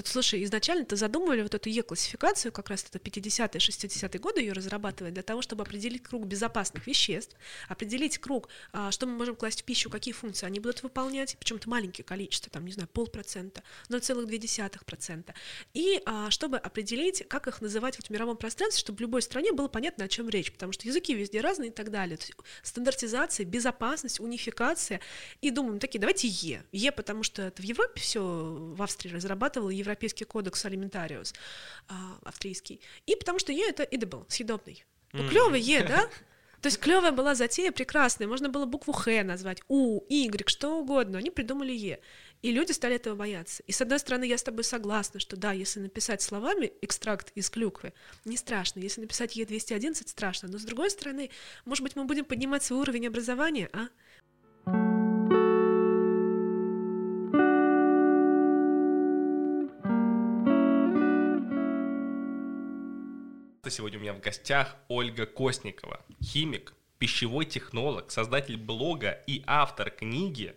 Вот слушай, изначально ты задумывали вот эту Е-классификацию, как раз это 50-е, 60-е годы ее разрабатывать для того, чтобы определить круг безопасных веществ, определить круг, а, что мы можем класть в пищу, какие функции они будут выполнять, причем это маленькие количество, там, не знаю, полпроцента, 0,2%. И а, чтобы определить, как их называть вот в мировом пространстве, чтобы в любой стране было понятно, о чем речь, потому что языки везде разные и так далее. То есть стандартизация, безопасность, унификация. И думаем, такие, давайте Е. Е, потому что это в Европе все, в Австрии разрабатывал Европейский кодекс алиментариус а, австрийский. И потому что Е это edible, съедобный. Ну, клевый Е, да? То есть клевая была затея, прекрасная. Можно было букву Х назвать, У, Y, что угодно. Они придумали Е. И люди стали этого бояться. И с одной стороны, я с тобой согласна, что да, если написать словами экстракт из клюквы, не страшно. Если написать Е211, страшно. Но с другой стороны, может быть, мы будем поднимать свой уровень образования, а? Сегодня у меня в гостях Ольга Костникова, химик, пищевой технолог, создатель блога и автор книги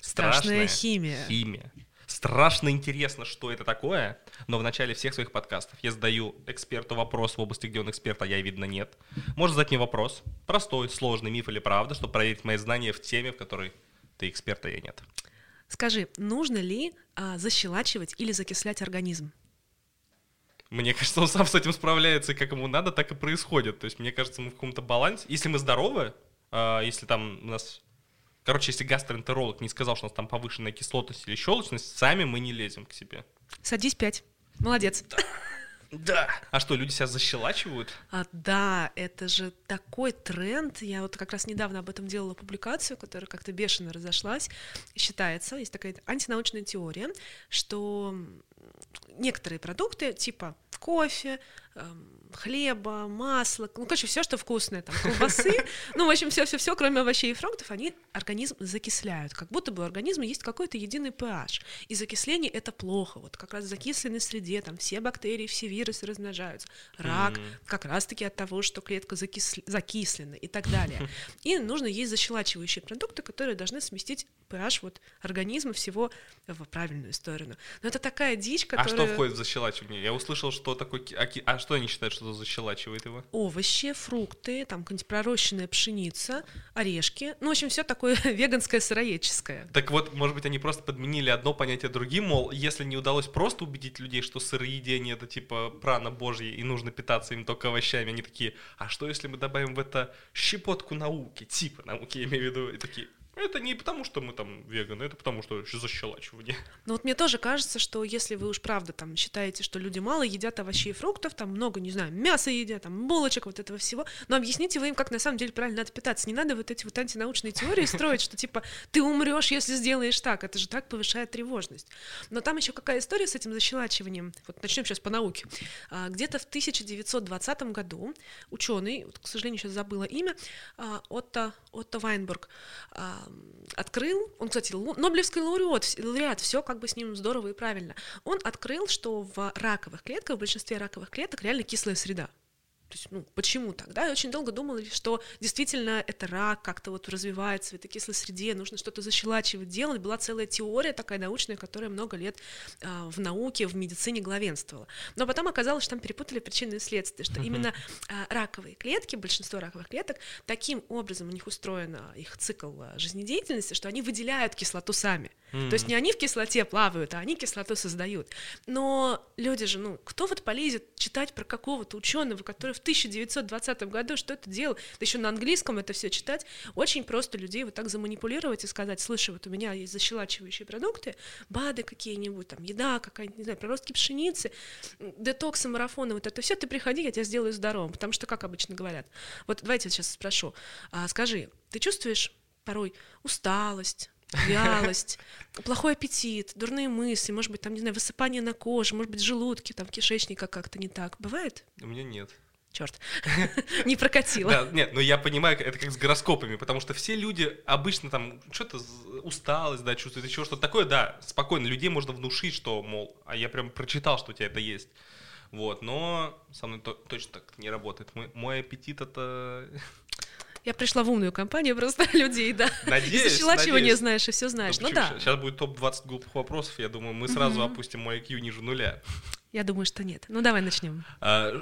Страшная, химия. Химия. Страшно интересно, что это такое, но в начале всех своих подкастов я задаю эксперту вопрос в области, где он эксперт, а я, видно, нет. Можно задать мне вопрос, простой, сложный, миф или правда, чтобы проверить мои знания в теме, в которой ты эксперт, а я нет. Скажи, нужно ли а, защелачивать или закислять организм? Мне кажется, он сам с этим справляется, и как ему надо, так и происходит. То есть, мне кажется, мы в каком-то балансе. Если мы здоровы, а, если там у нас Короче, если гастроэнтеролог не сказал, что у нас там повышенная кислотность или щелочность, сами мы не лезем к себе. Садись пять. Молодец. Да. А что, люди себя защелачивают? А, да, это же такой тренд. Я вот как раз недавно об этом делала публикацию, которая как-то бешено разошлась. Считается, есть такая антинаучная теория, что некоторые продукты, типа кофе, эм, хлеба, масла, ну, короче, все, что вкусное, там, колбасы, ну, в общем, все-все-все, кроме овощей и фруктов, они организм закисляют, как будто бы у организма есть какой-то единый pH, и закисление — это плохо, вот как раз в закисленной среде, там, все бактерии, все вирусы размножаются, рак как раз-таки от того, что клетка закис... закислена и так далее. И нужно есть защелачивающие продукты, которые должны сместить pH вот организма всего в правильную сторону. Но это такая дичь, которая... А что входит в защелачивание? Я услышал, что такое... А что они считают, что защелачивает его? Овощи, фрукты, там какая-нибудь пророщенная пшеница, орешки. Ну, в общем, все такое веганское, сыроедческое. Так вот, может быть, они просто подменили одно понятие другим, мол, если не удалось просто убедить людей, что сыроедение это типа прана божья и нужно питаться им только овощами, они такие, а что если мы добавим в это щепотку науки, типа науки, я имею в виду, и такие, это не потому, что мы там веганы, это потому, что защелачивание. Ну вот мне тоже кажется, что если вы уж правда там считаете, что люди мало едят овощей и фруктов, там много, не знаю, мяса едят, там булочек, вот этого всего, но объясните вы им, как на самом деле правильно надо питаться. Не надо вот эти вот антинаучные теории строить, что типа ты умрешь, если сделаешь так. Это же так повышает тревожность. Но там еще какая история с этим защелачиванием. Вот начнем сейчас по науке. А, где-то в 1920 году ученый, вот, к сожалению, сейчас забыла имя, а, Отто, Отто Вайнбург, а, открыл, он, кстати, Нобелевский лауреат, лауреат, все как бы с ним здорово и правильно. Он открыл, что в раковых клетках, в большинстве раковых клеток реально кислая среда. То есть, ну, почему так, да? Я очень долго думала, что действительно это рак как-то вот развивается в этой кислой среде, нужно что-то защелачивать, делать. Была целая теория такая научная, которая много лет а, в науке, в медицине главенствовала. Но потом оказалось, что там перепутали причины и следствия, что uh-huh. именно а, раковые клетки, большинство раковых клеток, таким образом у них устроен их цикл а, жизнедеятельности, что они выделяют кислоту сами. Mm-hmm. То есть не они в кислоте плавают, а они кислоту создают. Но люди же, ну, кто вот полезет читать про какого-то ученого, который в 1920 году что это делал, да еще на английском это все читать, очень просто людей вот так заманипулировать и сказать, слушай, вот у меня есть защелачивающие продукты, БАДы какие-нибудь, там, еда какая-нибудь, не знаю, проростки пшеницы, детоксы, марафоны, вот это все, ты приходи, я тебя сделаю здоровым, потому что, как обычно говорят, вот давайте я сейчас спрошу, а, скажи, ты чувствуешь порой усталость, вялость, плохой аппетит, дурные мысли, может быть, там, не знаю, высыпание на коже, может быть, желудки, там, кишечника как-то не так. Бывает? У меня нет. Черт, не прокатило. Да, нет, но я понимаю, это как с гороскопами, потому что все люди обычно там что-то усталость, да, чувствуют, еще что-то такое, да, спокойно, людей можно внушить, что, мол, а я прям прочитал, что у тебя это есть. Вот, но со мной то, точно так не работает. Мой, мой аппетит это Я пришла в умную компанию просто людей, да. Надеюсь, Изучила, чего не знаешь, и все знаешь. Ну Почему? да, Сейчас будет топ-20 глупых вопросов, я думаю, мы сразу Мгм. опустим мой IQ ниже нуля. я думаю, что нет. Ну давай начнем. А,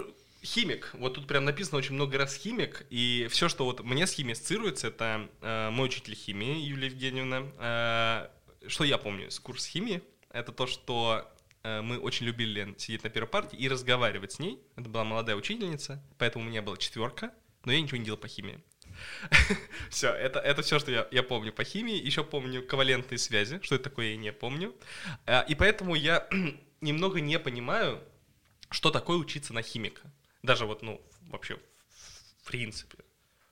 Химик. Вот тут прям написано очень много раз химик, и все, что вот мне с химией ассоциируется, это э, мой учитель химии Юлия Евгеньевна. Э, что я помню с курса химии, это то, что э, мы очень любили сидеть на первой партии и разговаривать с ней. Это была молодая учительница, поэтому у меня была четверка, но я ничего не делал по химии. Все, это, это все, что я, я помню по химии. Еще помню ковалентные связи, что это такое, я не помню. А, И поэтому я немного не понимаю, что такое учиться на химика. Даже вот, ну, вообще, в принципе.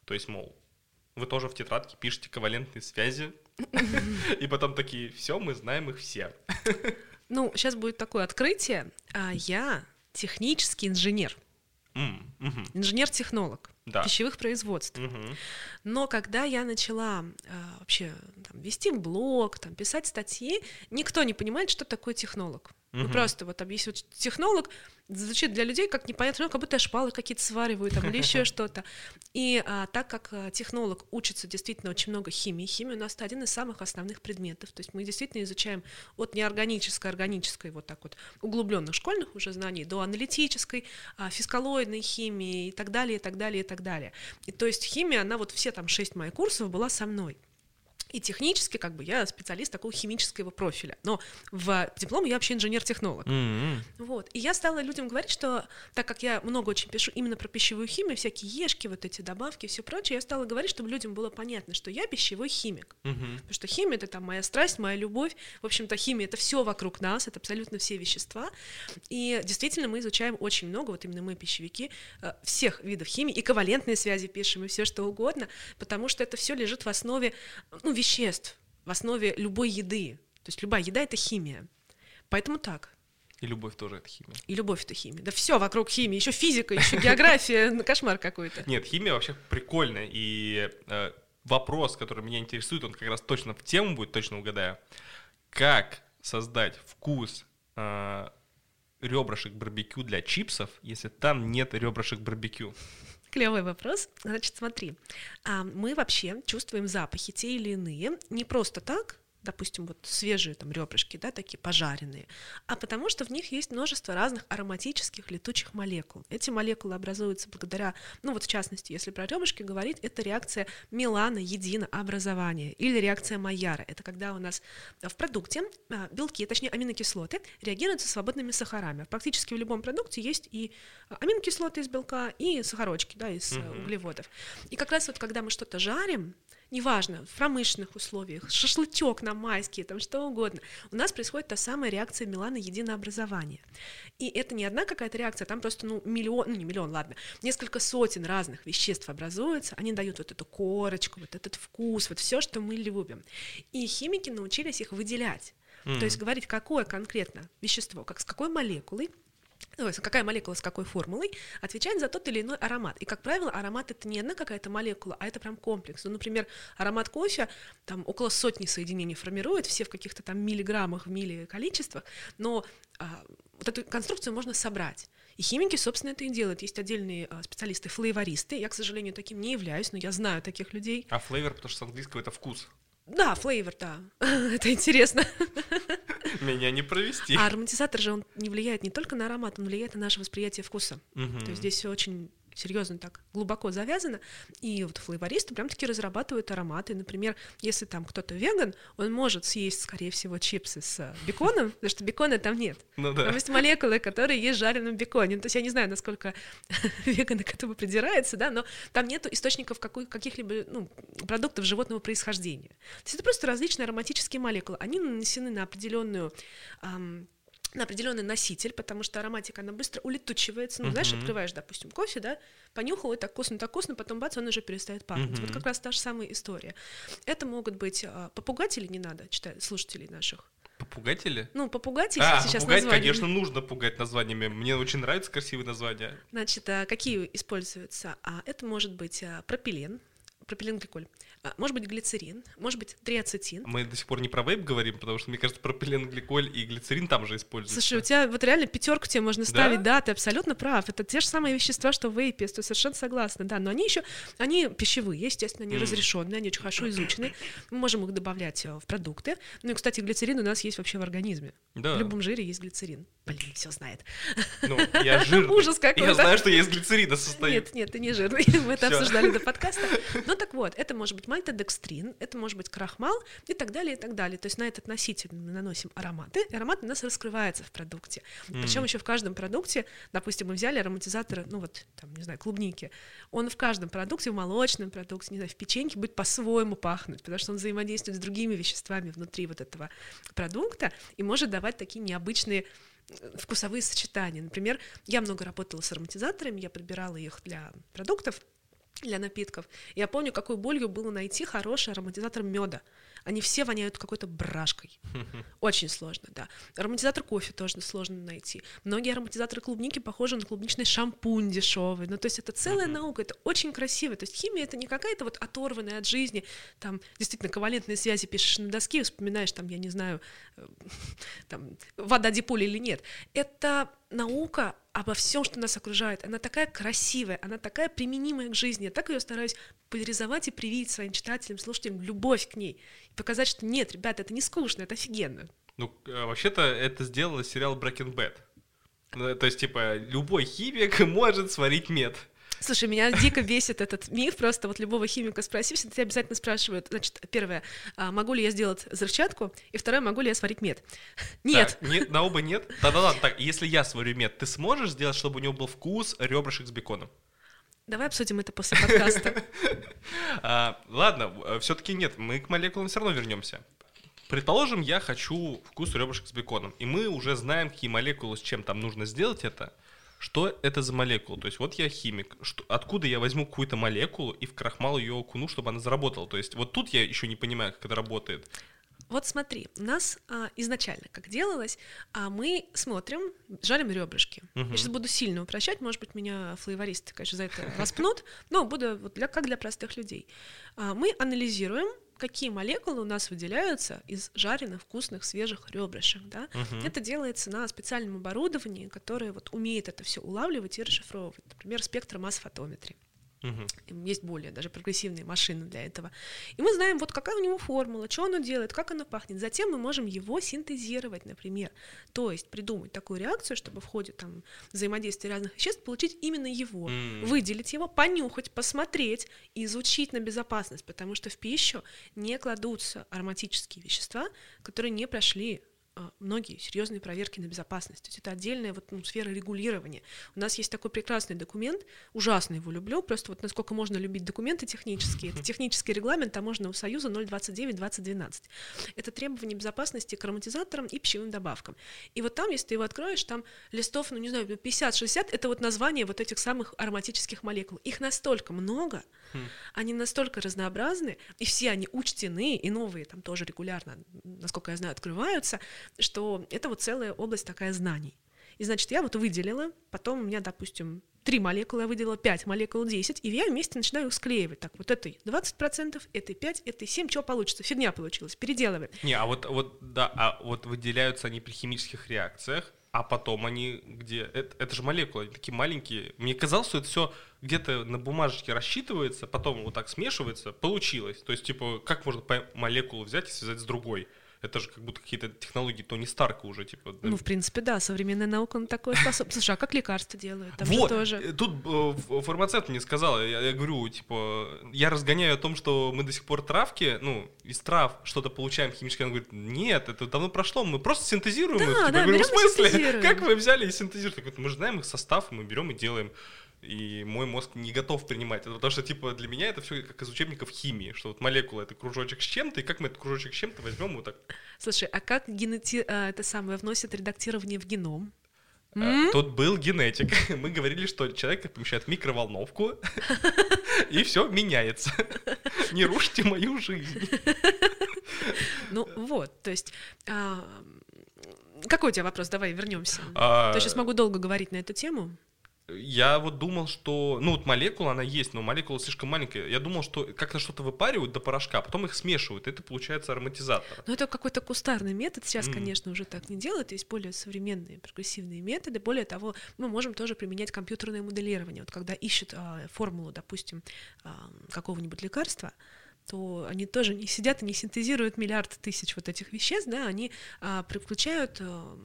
То есть, мол, вы тоже в тетрадке пишете ковалентные связи, и потом такие, все, мы знаем их все. Ну, сейчас будет такое открытие. А я технический инженер, инженер-технолог Да. пищевых производств. Но когда я начала а, вообще там, вести блог, там, писать статьи, никто не понимает, что такое технолог. Ну Мгм. просто вот объяснить, технолог звучит для людей как непонятно, ну, как будто я шпалы какие-то свариваю там, или еще что-то. И а, так как а, технолог учится действительно очень много химии, химия у нас это один из самых основных предметов, то есть мы действительно изучаем от неорганической, органической, вот так вот, углубленных школьных уже знаний до аналитической, а, фискалоидной химии и так далее, и так далее, и так далее. И то есть химия, она вот все там шесть моих курсов была со мной. И технически, как бы, я специалист такого химического профиля. Но в дипломе я вообще инженер-технолог. М-м. Вот. И я стала людям говорить, что так как я много очень пишу именно про пищевую химию, всякие ешки, вот эти добавки, все прочее, я стала говорить, чтобы людям было понятно, что я пищевой химик. Мгм. Потому что химия это там моя страсть, моя любовь. В общем-то, химия это все вокруг нас, это абсолютно все вещества. И действительно мы изучаем очень много, вот именно мы, пищевики, э, всех видов химии, и ковалентные связи пишем, и все что угодно, потому что это все лежит в основе ну, веществ, в основе любой еды. То есть любая еда это химия. Поэтому так. И любовь тоже это химия. И любовь это химия. Да все вокруг химии, еще физика, еще география, кошмар какой-то. Нет, химия вообще прикольная. И э, вопрос, который меня интересует, он как раз точно в тему будет, точно угадаю. Как создать вкус э, ребрышек барбекю для чипсов, если там нет ребрышек барбекю? Клевый вопрос. Значит, смотри, а, мы вообще чувствуем запахи те или иные не просто так, допустим, вот свежие там ребрышки, да, такие пожаренные, а потому что в них есть множество разных ароматических летучих молекул. Эти молекулы образуются благодаря, ну вот в частности, если про ребрышки говорить, это реакция Милана единообразования или реакция Майяра. Это когда у нас в продукте а, белки, точнее аминокислоты, реагируют со свободными сахарами. Практически в любом продукте есть и а, аминокислоты из белка, и сахарочки, да, из э, Мгм. углеводов. И как раз вот когда мы что-то жарим, неважно, в промышленных условиях, шашлычок на майские, там что угодно, у нас происходит та самая реакция Милана единообразования. И это не одна какая-то реакция, там просто, ну, миллион, ну, не миллион, ладно, несколько сотен разных веществ образуются, они дают вот эту корочку, вот этот вкус, вот все, что мы любим. И химики научились их выделять. То есть говорить, какое конкретно вещество, как с какой молекулой, какая молекула с какой формулой отвечает за тот или иной аромат. И, как правило, аромат это не одна какая-то молекула, а это прям комплекс. Ну, например, аромат кофе, там около сотни соединений формирует, все в каких-то там миллиграммах, в милли количествах, но а, вот эту конструкцию можно собрать. И химики, собственно, это и делают. Есть отдельные а, специалисты, флейвористы. Я, к сожалению, таким не являюсь, но я знаю таких людей. А флейвор, потому что с английского это вкус. Да, флейвор, да. это интересно. Меня не провести. А ароматизатор же он не влияет не только на аромат, он влияет на наше восприятие вкуса. То есть здесь все очень серьезно так глубоко завязано. И вот флейвористы прям таки разрабатывают ароматы. Например, если там кто-то веган, он может съесть, скорее всего, чипсы с э, беконом, потому что бекона там нет. Ну Там да. есть молекулы, которые есть в жареном беконе. Ну, То есть я не знаю, насколько веганы к этому придираются, да, но там нету источников какой- каких-либо ну, продуктов животного происхождения. То есть это просто различные ароматические молекулы. Они нанесены на определенную ам, на определенный носитель, потому что ароматика, она быстро улетучивается. Ну, знаешь, Мгм. открываешь, допустим, кофе, да, понюхал, и так вкусно, так вкусно, потом бац, он уже перестает пахнуть. Вот Мгм. как раз та же самая история. Это могут быть а, попугатели, не надо читать слушателей наших. Попугатели? Ну, попугатели А, сейчас пугать, название. конечно, нужно пугать названиями. Мне очень нравятся красивые названия. Значит, а, какие используются? А, это может быть а, пропилен. пропиленгликоль. А, может быть глицерин, может быть триацетин. Мы до сих пор не про вейп говорим, потому что, мне кажется, пропиленгликоль и глицерин там же используются. Слушай, у тебя вот реально пятерку тебе можно ставить, да? да, ты абсолютно прав. Это те же самые вещества, что в вейпе, то совершенно согласна, да. Но они еще, они пищевые, естественно, они mm. разрешенные, они очень хорошо изучены. Мы можем их добавлять э, в продукты. Ну и, кстати, глицерин у нас есть вообще в организме. Да. В любом жире есть глицерин. Блин, все знает. Ну, я жирный. Ужас какой Я знаю, что я из глицерина состою. Нет, нет, ты не жирный. Мы это обсуждали до подкаста. Ну так вот, это может быть мальтодекстрин, это может быть крахмал и так далее, и так далее. То есть на этот носитель мы наносим ароматы, и аромат у нас раскрывается в продукте. Mm. Причем еще в каждом продукте, допустим, мы взяли ароматизатор, ну вот, там, не знаю, клубники, он в каждом продукте, в молочном продукте, не знаю, в печеньке будет по-своему пахнуть, потому что он взаимодействует с другими веществами внутри вот этого продукта и может давать такие необычные э, вкусовые сочетания. Например, я много работала с ароматизаторами, я подбирала их для продуктов, для напитков. Я помню, какой болью было найти хороший ароматизатор меда. Они все воняют какой-то брашкой. Очень сложно, да. Ароматизатор кофе тоже сложно найти. Многие ароматизаторы клубники похожи на клубничный шампунь дешевый. Ну, то есть это целая наука, это очень красиво. То есть химия это не какая-то вот оторванная от жизни, там действительно ковалентные связи пишешь на доске, вспоминаешь там, я не знаю, э, там вода диполи или нет. Это наука обо всем, что нас окружает, она такая красивая, она такая применимая к жизни. Я так ее стараюсь поляризовать и привить своим читателям, слушателям любовь к ней. И показать, что нет, ребята, это не скучно, это офигенно. Ну, э, вообще-то это сделал сериал Breaking Bad. Ну, то есть, типа, любой химик может сварить мед. Слушай, меня дико бесит этот миф, просто вот любого химика спроси, все тебя обязательно спрашивают, значит, первое, а, могу ли я сделать взрывчатку, и второе, могу ли я сварить мед? Нет. Так, нет, на оба нет? Да-да-да, так, если я сварю мед, ты сможешь сделать, чтобы у него был вкус ребрышек с беконом? Давай обсудим это после подкаста. а, ладно, э, все-таки нет, мы к молекулам все равно вернемся. Предположим, я хочу вкус ребрышек с беконом, и мы уже знаем, какие молекулы с чем там нужно сделать это что это за молекула. То есть вот я химик, что, откуда я возьму какую-то молекулу и в крахмал ее окуну, чтобы она заработала. То есть вот тут я еще не понимаю, как это работает. Вот смотри, у нас а, изначально как делалось, а мы смотрим, жарим ребрышки. Угу. Я сейчас буду сильно упрощать, может быть, меня флейвористы, конечно, за это распнут, но буду вот для, как для простых людей. А, мы анализируем какие молекулы у нас выделяются из жареных, вкусных, свежих ребрышек. Да? Угу. Это делается на специальном оборудовании, которое вот умеет это все улавливать и расшифровывать. Например, спектромасс-фотометрии. Угу. Есть более даже прогрессивные машины для этого. И мы знаем, вот какая у него формула, что оно делает, как оно пахнет. Затем мы можем его синтезировать, например. То есть придумать такую реакцию, чтобы в ходе там, взаимодействия разных веществ получить именно его, mm. выделить его, понюхать, посмотреть и изучить на безопасность, потому что в пищу не кладутся ароматические вещества, которые не прошли многие серьезные проверки на безопасность. То есть это отдельная вот, ну, сфера регулирования. У нас есть такой прекрасный документ, ужасно его люблю, просто вот насколько можно любить документы технические. Это технический регламент таможенного союза 029-2012. Это требования безопасности к ароматизаторам и пищевым добавкам. И вот там, если ты его откроешь, там листов, ну не знаю, 50-60, это вот название вот этих самых ароматических молекул. Их настолько много, хм. они настолько разнообразны, и все они учтены, и новые там тоже регулярно, насколько я знаю, открываются, что это вот целая область такая знаний. И значит, я вот выделила, потом у меня, допустим, три молекулы, я выделила 5, молекул 10, и я вместе начинаю их склеивать. Так, вот этой 20%, этой 5, этой 7, что получится? Фигня получилась, переделываем. Не, а вот, вот, да, а вот выделяются они при химических реакциях, а потом они где? Это, это же молекулы, они такие маленькие. Мне казалось, что это все где-то на бумажечке рассчитывается, потом вот так смешивается, получилось. То есть, типа, как можно молекулу взять и связать с другой? Это же как будто какие-то технологии Тони Старка уже, типа. Ну, в принципе, да, современная наука на такое способна. Слушай, а как лекарства делают? Там вот, тоже... Э, тут э, фармацевт мне сказал, я, я говорю, типа, я разгоняю о том, что мы до сих пор травки, ну, из трав что-то получаем химически. Он говорит, нет, это давно прошло, мы просто синтезируем да, их. Типа, да, я говорю, в смысле? Как вы взяли и синтезируете? Мы же знаем их состав, мы берем и делаем и мой мозг не готов принимать это, потому что, типа, для меня это все как из учебников химии, что вот молекула — это кружочек с чем-то, и как мы этот кружочек с чем-то возьмем вот так. Слушай, а как генети... а, это самое вносит редактирование в геном? А, тут был генетик. Мы говорили, что человек помещает микроволновку, и все меняется. Не рушите мою жизнь. Ну вот, то есть а, какой у тебя вопрос? Давай вернемся. То сейчас могу долго говорить на эту тему. Я вот думал, что... Ну, вот молекула, она есть, но молекула слишком маленькая. Я думал, что как-то что-то выпаривают до порошка, а потом их смешивают, и это получается ароматизатор. Ну, это какой-то кустарный метод. Сейчас, М. конечно, уже так не делают. Есть более современные, прогрессивные методы. Более того, мы можем тоже применять компьютерное моделирование. Вот когда ищут а, формулу, допустим, а, какого-нибудь лекарства, то они тоже не сидят и не синтезируют миллиард тысяч вот этих веществ, да, они а, при- включают а,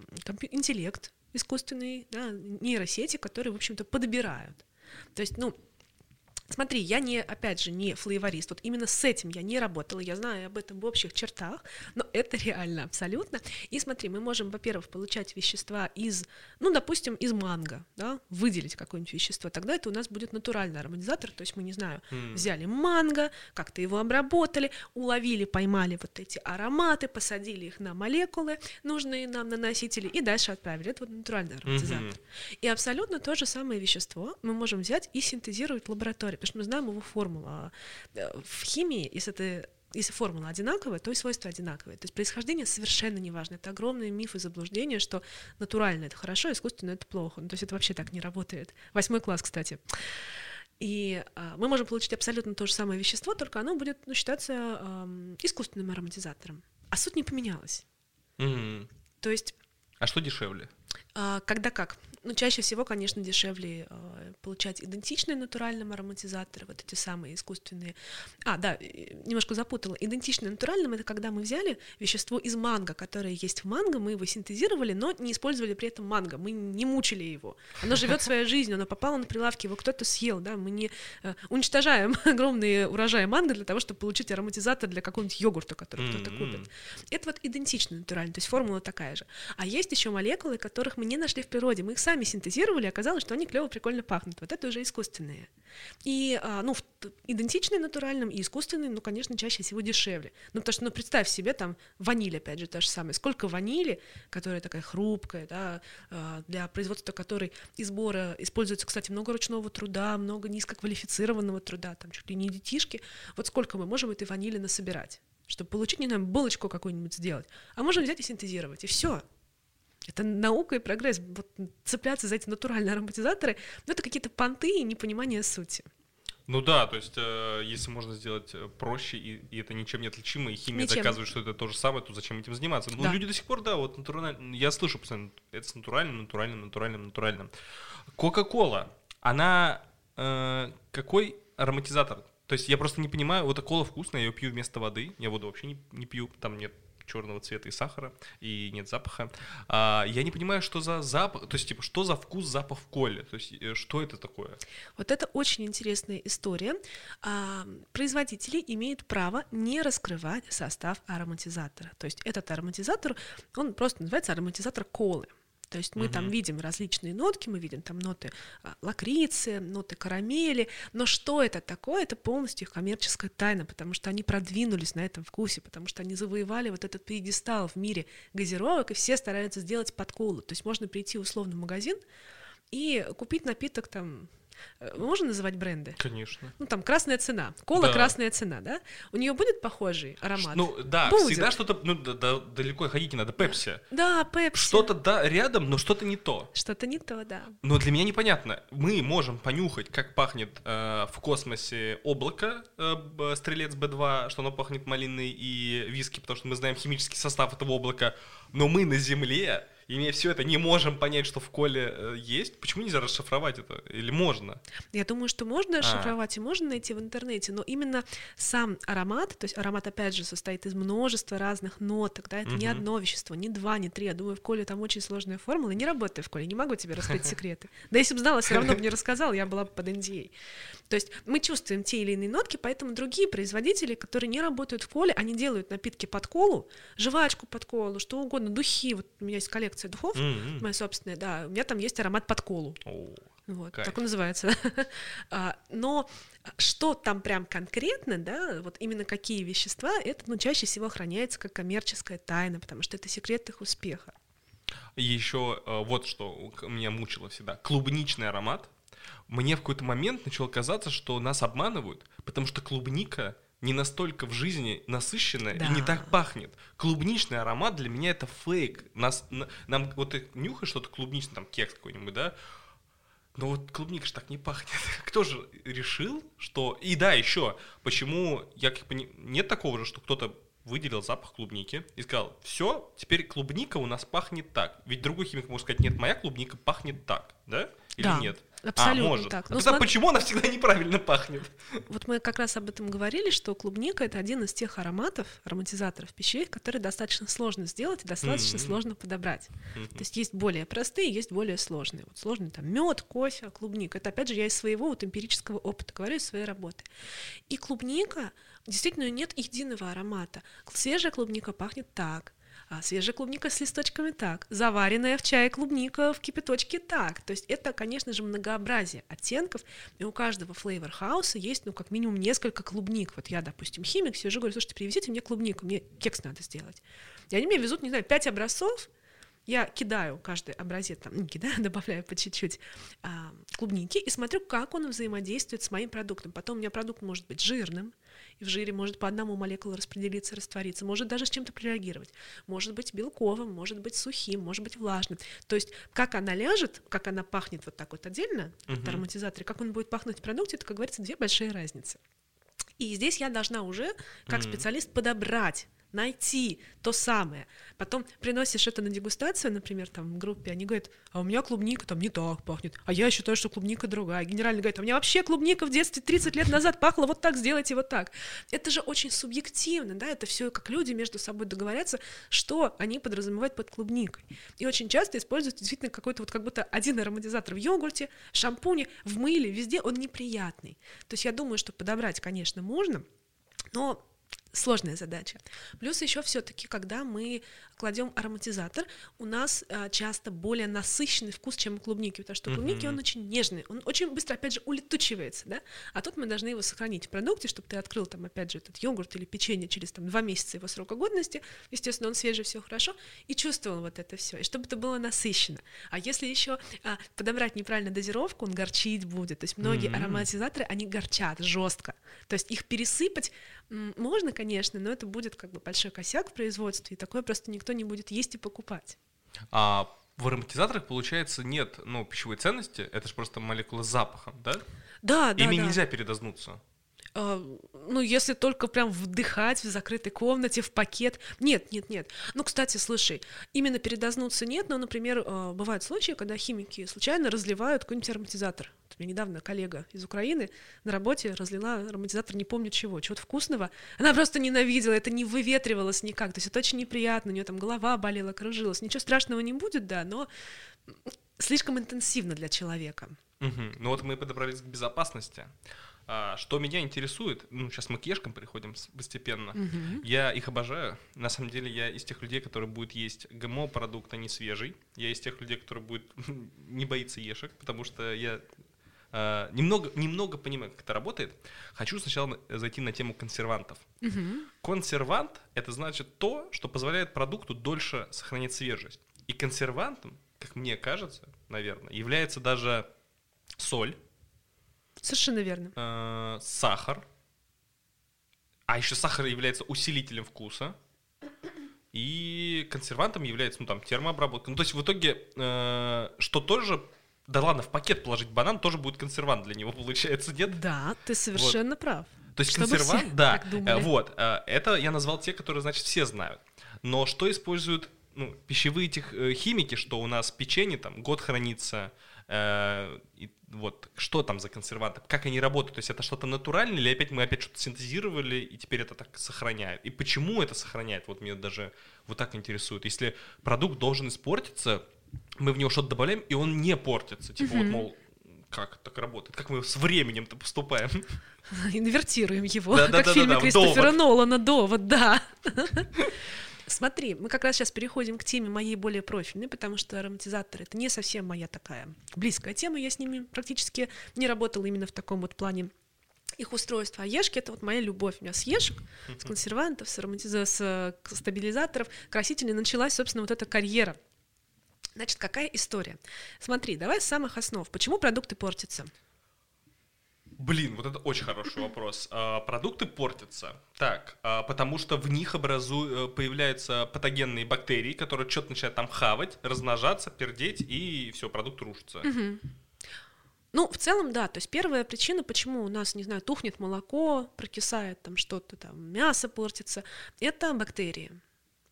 интеллект искусственный, да, нейросети, которые, в общем-то, подбирают. То есть, ну, Смотри, я не, опять же, не флейворист. Вот именно с этим я не работала. Я знаю об этом в общих чертах, но это реально абсолютно. И смотри, мы можем, во-первых, получать вещества из, ну, допустим, из манго, да, выделить какое-нибудь вещество. Тогда это у нас будет натуральный ароматизатор. То есть мы, не знаю, взяли манго, как-то его обработали, уловили, поймали вот эти ароматы, посадили их на молекулы, нужные нам на носители, и дальше отправили. Это вот натуральный ароматизатор. И абсолютно то же самое вещество мы можем взять и синтезировать в лаборатории, потому что мы знаем его формулу. Э, В химии, если это если формула одинаковая, то и свойства одинаковые. То есть происхождение совершенно не важно. Это огромный миф и заблуждение, что натурально это хорошо, искусственно это плохо. Ну, то есть это вообще так не работает. Восьмой класс, кстати. И а, мы можем получить абсолютно то же самое вещество, только оно будет ну, считаться ам, искусственным ароматизатором. А суть не поменялась. Мгм. То есть А что дешевле? а, Когда как? Ну, чаще всего, конечно, дешевле э, получать идентичные натуральным ароматизаторы, вот эти самые искусственные. А, да, немножко запутала. Идентичные натуральным это когда мы взяли вещество из манго, которое есть в манго, мы его синтезировали, но не использовали при этом манго, мы не мучили его. Оно живет своей жизнью, оно попало на прилавки, его кто-то съел, да, мы не э, уничтожаем огромные урожаи манго для того, чтобы получить ароматизатор для какого-нибудь йогурта, который кто-то М-м. купит. Это вот идентично натурально, то есть формула такая же. А есть еще молекулы, которых мы не нашли в природе. Мы их сами синтезировали, и оказалось, что они клево, прикольно пахнут. Вот это уже искусственные. И, а, ну, идентичные натуральным и искусственные, ну, конечно, чаще всего дешевле. Ну, потому что, ну, представь себе, там, ваниль, опять же, та же самая. Сколько ванили, которая такая хрупкая, да, а, для производства которой и сбора используется, кстати, много ручного труда, много низкоквалифицированного труда, там, чуть ли не детишки. Вот сколько мы можем этой ванили насобирать? чтобы получить, не знаю, булочку какую-нибудь сделать. А можно взять и синтезировать, и все. Это наука и прогресс. Вот цепляться за эти натуральные ароматизаторы, ну, это какие-то понты и непонимание сути. Ну да, то есть, э, если можно сделать э, проще, и, и это ничем не отличимо, и химия Ничем. доказывает, что это то же самое, то зачем этим заниматься? Ну, Да. люди до сих пор, да, вот натурально, я слышу постоянно, это с натуральным, натуральным, натуральным, натуральным. Кока-кола, она э, какой ароматизатор? То есть я просто не понимаю, вот кола вкусная, я ее пью вместо воды, я воду вообще не, не пью, там нет черного цвета и сахара, и нет запаха. А, я не понимаю, что за запах, то есть, типа, что за вкус, запах в коле, то есть, э, что это такое? Вот это очень интересная история. А, Производители имеют право не раскрывать состав ароматизатора. То есть этот ароматизатор, он просто называется ароматизатор колы. То есть мы там Мгм. видим различные нотки, мы видим там ноты а, лакрицы, ноты карамели, но что это такое, это полностью их коммерческая тайна, потому что они продвинулись на этом вкусе, потому что они завоевали вот этот пьедестал в мире газировок, и все стараются сделать под колу. То есть можно прийти условно в магазин и купить напиток там, можно называть бренды? Конечно. Ну, там красная цена. Кола Да. красная цена, да? У нее будет похожий аромат? Ну да, Будет. всегда что-то, ну да- да- далеко ходить не надо, пепси. да, пепси. Что-то да, рядом, но что-то не то. Что-то не то, да. Но для меня непонятно. Мы можем понюхать, как пахнет э, в космосе облако, э, стрелец Б2, что оно пахнет малиной и виски, потому что мы знаем химический состав этого облака. Но мы на Земле, имея все это, не можем понять, что в коле э, есть. Почему нельзя расшифровать это? Или можно? Я думаю, что можно А. шифровать и можно найти в интернете, но именно сам аромат, то есть аромат, опять же, состоит из множества разных ноток, да, это не Мгм. одно вещество, не два, не три. Я думаю, в коле там очень сложная формула. Не работаю в коле, не могу тебе раскрыть секреты. Да если бы знала, все равно бы не рассказала, я была бы под NDA. То есть мы чувствуем те или иные нотки, поэтому другие производители, которые не работают в коле, они делают напитки под колу, жвачку под колу, что угодно, духи. Вот у меня есть коллекция духов, М-м. моя собственная, да, у меня там есть аромат под колу. О, Вот, Кайф. так он называется. А, Но что там прям конкретно, да, вот именно какие вещества, это ну, чаще всего охраняется как коммерческая тайна, потому что это секрет их успеха. Еще э, вот что меня мучило всегда. Клубничный аромат. Мне в какой-то момент начало казаться, что нас обманывают, потому что клубника не настолько в жизни насыщенная и не Да. так пахнет. Клубничный аромат для меня это фейк. Нас, на- нам вот ты нюхаешь что-то клубничное, там кекс какой-нибудь, да? Но вот клубника же так не пахнет. Кто же решил, что... И да, еще, почему, я как пони... нет такого же, что кто-то выделил запах клубники и сказал, все, теперь клубника у нас пахнет так. Ведь другой химик может сказать, нет, моя клубника пахнет так, да? Или Да. нет? Абсолютно а, может. так. А Ну, тогда смотри- почему она всегда неправильно пахнет? Вот мы как раз об этом говорили, что клубника это один из тех ароматов, ароматизаторов пищевых, которые достаточно сложно сделать и достаточно Мгм. сложно подобрать. Мгм. То есть есть более простые, есть более сложные. Вот сложный там мед, кофе, клубника. Это опять же я из своего вот эмпирического опыта говорю, из своей работы. И клубника, действительно, нет единого аромата. Свежая клубника пахнет так, а свежая клубника с листочками так, заваренная в чае клубника в кипяточке так. То есть это, конечно же, многообразие оттенков, и у каждого флейвор хауса есть, ну, как минимум несколько клубник. Вот я, допустим, химик, сижу, говорю, слушайте, привезите мне клубнику, мне кекс надо сделать. И они мне везут, не знаю, пять образцов, я кидаю каждый образец, там, не кидаю, добавляю по чуть-чуть а, клубники и смотрю, как он взаимодействует с моим продуктом. Потом у меня продукт может быть жирным, и в жире может по одному молекулу распределиться, раствориться, может даже с чем-то прореагировать, может быть белковым, может быть сухим, может быть влажным. То есть как она ляжет, как она пахнет вот так вот отдельно от Мгм. ароматизатора, как он будет пахнуть в продукте, это, как говорится, две большие разницы. И здесь я должна уже, как Мгм. специалист, подобрать, найти то самое. Потом приносишь это на дегустацию, например, там в группе, они говорят, а у меня клубника там не так пахнет, а я считаю, что клубника другая. Генеральный говорит, а у меня вообще клубника в детстве 30 лет назад пахла вот так, сделайте вот так. Это же очень субъективно, да, это все как люди между собой договорятся, что они подразумевают под клубникой. И очень часто используют действительно какой-то вот как будто один ароматизатор в йогурте, в шампуне, в мыле, везде он неприятный. То есть я думаю, что подобрать, конечно, можно, но сложная задача. Плюс еще все-таки, когда мы кладем ароматизатор, у нас а, часто более насыщенный вкус, чем у клубники, потому что у клубники Мгм. он очень нежный, он очень быстро, опять же, улетучивается, да, а тут мы должны его сохранить в продукте, чтобы ты открыл там, опять же, этот йогурт или печенье через там два месяца его срока годности, естественно, он свежий, все хорошо, и чувствовал вот это все, и чтобы это было насыщенно. А если еще а, подобрать неправильно дозировку, он горчить будет. То есть многие М. ароматизаторы, они горчат жестко. То есть их пересыпать можно, конечно, но это будет как бы большой косяк в производстве, и такое просто никто не будет есть и покупать. А в ароматизаторах, получается, нет, ну, пищевой ценности, это же просто молекула с запахом, да? Да, да, Ими да. нельзя передознуться. А, ну, если только прям вдыхать в закрытой комнате, в пакет. Нет, нет, нет. Ну, кстати, слушай, именно передознуться нет, но, например, э, бывают случаи, когда химики случайно разливают какой-нибудь ароматизатор. У меня недавно коллега из Украины на работе разлила ароматизатор не помню чего, чего-то вкусного. Она просто ненавидела, это не выветривалось никак. То есть это очень неприятно, у нее там голова болела, кружилась. Ничего страшного не будет, да, но слишком интенсивно для человека. Мгм. Ну вот мы подобрались к безопасности. А, что меня интересует, ну сейчас мы к ешкам переходим постепенно. Мгм. Я их обожаю. На самом деле я из тех людей, которые будут есть ГМО-продукт, а не свежий. Я из тех людей, которые будут не боится ешек, потому что я а, немного, немного понимаю, как это работает. Хочу сначала на- зайти на тему консервантов. Мгм. Консервант — это значит то, что позволяет продукту дольше сохранять свежесть. И консервантом, как мне кажется, наверное, является даже соль, Совершенно верно. э, сахар, а еще сахар является усилителем вкуса, и консервантом является, ну, там, термообработка. Ну, то есть, в итоге, э, что тоже, да ладно, в пакет положить банан тоже будет консервант для него, получается, нет? Да, ты совершенно прав. То есть Чтобы консервант, да, э, вот, э, это я назвал те, которые, значит, все знают. Но что используют ну, пищевые тех, химики, что у нас печенье там год хранится, э, и вот что там за консерванты, как они работают, то есть это что-то натуральное или опять мы опять что-то синтезировали и теперь это так сохраняет, и почему это сохраняет, вот меня даже вот так интересует. Если продукт должен испортиться, мы в него что-то добавляем, и он не портится, типа вот Мгм. мол как так работает, как мы с временем-то поступаем. Инвертируем его, как в фильме в Кристофера «Довод». Нолана «Довод», да. Смотри, мы как раз сейчас переходим к теме моей более профильной, потому что ароматизаторы — это не совсем моя такая близкая тема, я с ними практически не работала именно в таком вот плане их устройства. А ешки — это вот моя любовь. У меня с ешек, с консервантов, с, ароматиза- с стабилизаторов, красителей началась, собственно, вот эта карьера. Значит, какая история? Смотри, давай с самых основ. Почему продукты портятся? Блин, вот это очень хороший вопрос. А, Продукты портятся. Так, а, потому что в них образу... э, появляются патогенные бактерии, которые что-то начинают там хавать, размножаться, пердеть, и все, продукт рушится. Ну, в целом, да. То есть первая причина, почему у нас, не знаю, тухнет молоко, прокисает там что-то, там мясо портится, это бактерии.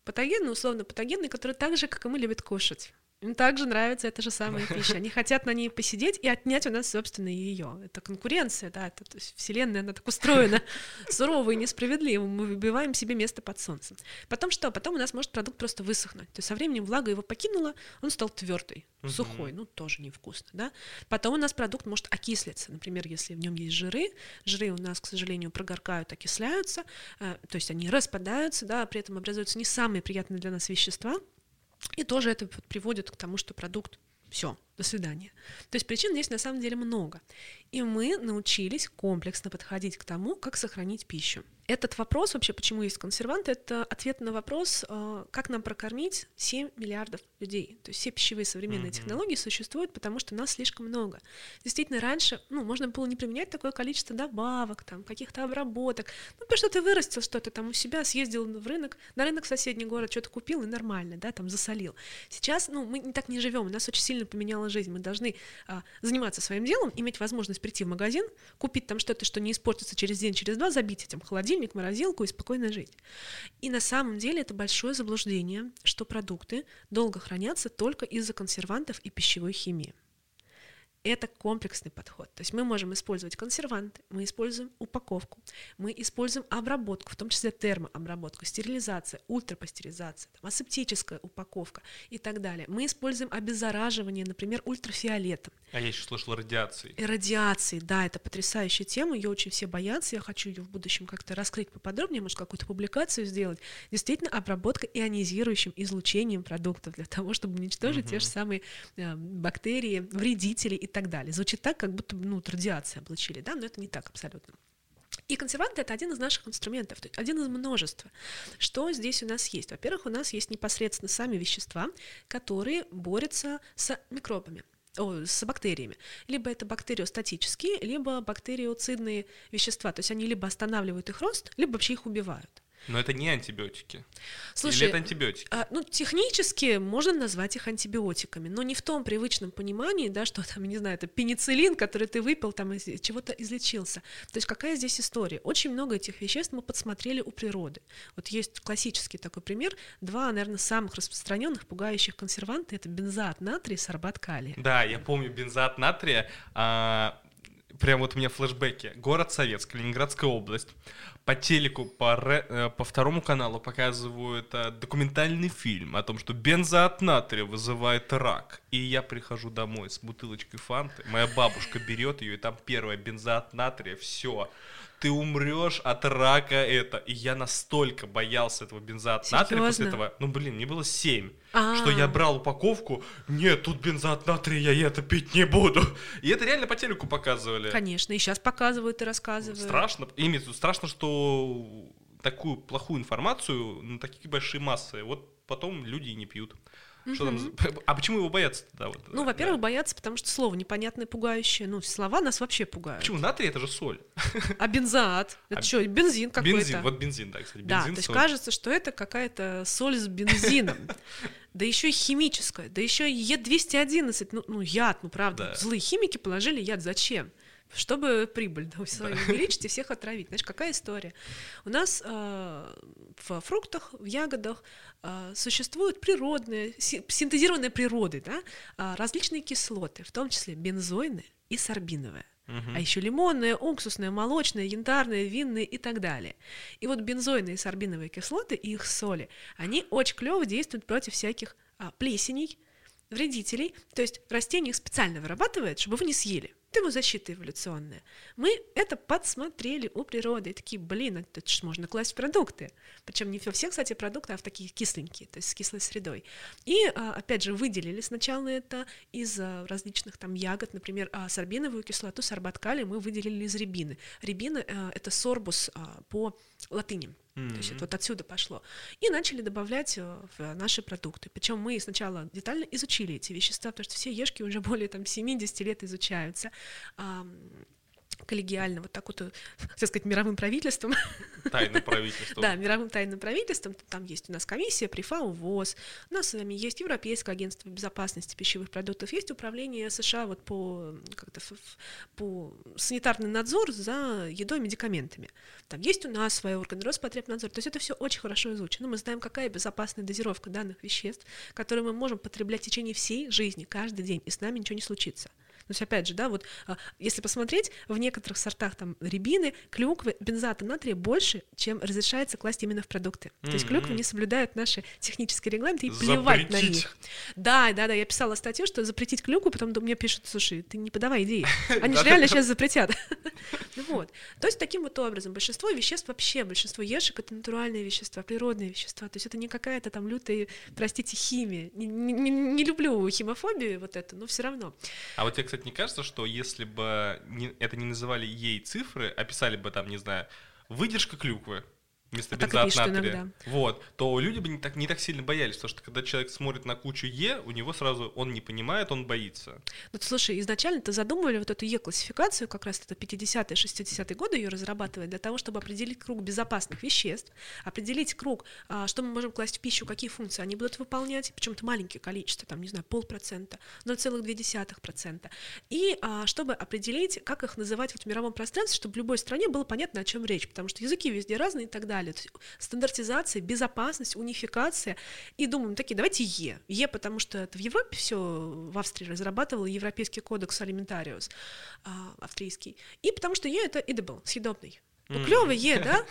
Патогенные, условно патогенные, которые так же, как и мы, любят кушать. Им также нравится эта же самая пища. Они хотят на ней посидеть и отнять у нас, собственно, ее. Это конкуренция, да, это, то есть вселенная, она так устроена сурово и несправедливо. Мы выбиваем себе место под солнцем. Потом что? Потом у нас может продукт просто высохнуть. То есть со временем влага его покинула, он стал твердый, сухой, ну тоже невкусно, да. Потом у нас продукт может окислиться. Например, если в нем есть жиры, жиры у нас, к сожалению, прогоркают, окисляются, э, то есть они распадаются, да, при этом образуются не самые приятные для нас вещества, и тоже это приводит к тому, что продукт все, до свидания. То есть причин здесь на самом деле много. И мы научились комплексно подходить к тому, как сохранить пищу. Этот вопрос вообще, почему есть консерванты, это ответ на вопрос, э, как нам прокормить 7 миллиардов людей. То есть все пищевые современные mm-hmm. технологии существуют, потому что нас слишком много. Действительно, раньше ну, можно было не применять такое количество добавок, там, каких-то обработок. Ну, потому что ты вырастил что-то там у себя, съездил в рынок, на рынок в соседний город что-то купил и нормально, да, там засолил. Сейчас, ну, мы так не живем, у нас очень сильно поменяла жизнь. Мы должны а, заниматься своим делом, иметь возможность прийти в магазин, купить там что-то, что не испортится через день, через два, забить этим холодильник, морозилку и спокойно жить. И на самом деле это большое заблуждение, что продукты долго хранятся только из-за консервантов и пищевой химии это комплексный подход. То есть мы можем использовать консерванты, мы используем упаковку, мы используем обработку, в том числе термообработку, стерилизация, ультрапастеризация, там, асептическая упаковка и так далее. Мы используем обеззараживание, например, ультрафиолетом. А я еще слышал радиации. И радиации, да, это потрясающая тема, ее очень все боятся, я хочу ее в будущем как-то раскрыть поподробнее, может, какую-то публикацию сделать. Действительно, обработка ионизирующим излучением продуктов для того, чтобы уничтожить угу. те же самые э, бактерии, вредители и так далее. Звучит так, как будто ну, радиации облучили, да, но это не так абсолютно. И консерванты — это один из наших инструментов, один из множества. Что здесь у нас есть? Во-первых, у нас есть непосредственно сами вещества, которые борются с микробами о, с бактериями. Либо это бактериостатические, либо бактериоцидные вещества. То есть они либо останавливают их рост, либо вообще их убивают. Но это не антибиотики. Слушай, Или это антибиотики? А, ну, технически можно назвать их антибиотиками, но не в том привычном понимании, да, что там, не знаю, это пенициллин, который ты выпил, там из чего-то излечился. То есть какая здесь история? Очень много этих веществ мы подсмотрели у природы. Вот есть классический такой пример. Два, наверное, самых распространенных пугающих консерванта — это бензоат натрия и сорбат калия. Да, я помню бензоат натрия. А, прям вот у меня флешбеки. Город Советск, Ленинградская область по телеку, по, ре, э, по второму каналу показывают э, документальный фильм о том, что бензоат натрия вызывает рак. И я прихожу домой с бутылочкой фанты, моя бабушка берет ее, и там первая бензоат натрия, все ты умрешь от рака это. И я настолько боялся этого бензоат натрия после этого. Ну, блин, мне было 7. А-а-а. Что я брал упаковку, нет, тут бензоат натрия, я это пить не буду. И это реально по телеку показывали. Конечно, и сейчас показывают и рассказывают. Страшно. Ими страшно, что такую плохую информацию на такие большие массы, вот потом люди и не пьют. Что там? А почему его боятся тогда? Вот, ну, во-первых, да. боятся, потому что слово непонятное, пугающее. Ну, слова нас вообще пугают. Почему? Натрий — это же соль. А бензоат? Это а... что, бензин какой-то? Бензин, вот бензин, да, кстати. Бензин, да, то есть соль. кажется, что это какая-то соль с бензином. Да еще и химическая, да еще и Е211, ну, ну яд, ну правда. Да. Злые химики положили яд, зачем? Чтобы прибыль да, свою увеличить и всех отравить. Знаешь, какая история? У нас э, в фруктах, в ягодах э, существуют природные, синтезированные природой, да, э, различные кислоты, в том числе бензойные и сорбиновые. Uh-huh. А еще лимонные, уксусные, молочные, янтарные, винные и так далее. И вот бензойные и сорбиновые кислоты и их соли, они очень клево действуют против всяких а, плесеней, вредителей. То есть растение их специально вырабатывает, чтобы вы не съели термозащита эволюционная. Мы это подсмотрели у природы и такие, блин, это же можно класть в продукты. Причем не во все, кстати, продукты, а в такие кисленькие, то есть с кислой средой. И, а, опять же, выделили сначала это из а, различных там ягод, например, а, сорбиновую кислоту, сорбат калия мы выделили из рябины. Рябина — это сорбус по латыни. Mm-hmm. То есть это вот отсюда пошло. И начали добавлять э, в наши продукты. Причем мы сначала детально изучили эти вещества, потому что все ешки уже более там, 70 лет изучаются. Коллегиально, вот так вот, э, так сказать, мировым правительством. Тайным правительством. Да, мировым тайным правительством. Там есть у нас комиссия при ФАО, ВОЗ. У нас с вами есть Европейское агентство безопасности пищевых продуктов. Есть управление США вот по, как-то, по санитарный надзор за едой и медикаментами. Там есть у нас свои органы, Роспотребнадзор. То есть это все очень хорошо изучено. Мы знаем, какая безопасная дозировка данных веществ, которые мы можем потреблять в течение всей жизни, каждый день, и с нами ничего не случится. То есть, опять же, да, вот а, если посмотреть, в некоторых сортах там рябины, клюквы, бензата натрия больше, чем разрешается класть именно в продукты. Mm-hmm. То есть клюквы не соблюдают наши технические регламенты и плевать на них. Да, да, да, я писала статью, что запретить клюкву, потом мне пишут, слушай, ты не подавай идеи. Они же реально сейчас запретят. Вот. То есть таким вот образом большинство веществ вообще, большинство ешек — это натуральные вещества, природные вещества. То есть это не какая-то там лютая, простите, химия. Не, люблю химофобию вот это, но все равно. А вот тебе, кстати, не кажется, что если бы не, это не называли ей цифры, а писали бы там, не знаю, выдержка клюквы, вместо а бензоат натрия, вот, то люди бы не так, не так сильно боялись, потому что когда человек смотрит на кучу Е, у него сразу, он не понимает, он боится. Ну, слушай, изначально-то задумывали вот эту Е-классификацию, как раз это 50-е, 60-е годы ее разрабатывать, для того, чтобы определить круг безопасных веществ, определить круг, а, что мы можем класть в пищу, какие функции они будут выполнять, причем-то маленькие количество, там, не знаю, полпроцента, 0,2%, и а, чтобы определить, как их называть вот в мировом пространстве, чтобы в любой стране было понятно, о чем речь, потому что языки везде разные и так далее далее. стандартизация, безопасность, унификация. И думаем, такие, давайте Е. Е, потому что это в Европе все, в Австрии разрабатывал Европейский кодекс алиментариус австрийский. И потому что Е это edible, съедобный. Ну, mm. клевый Е, да?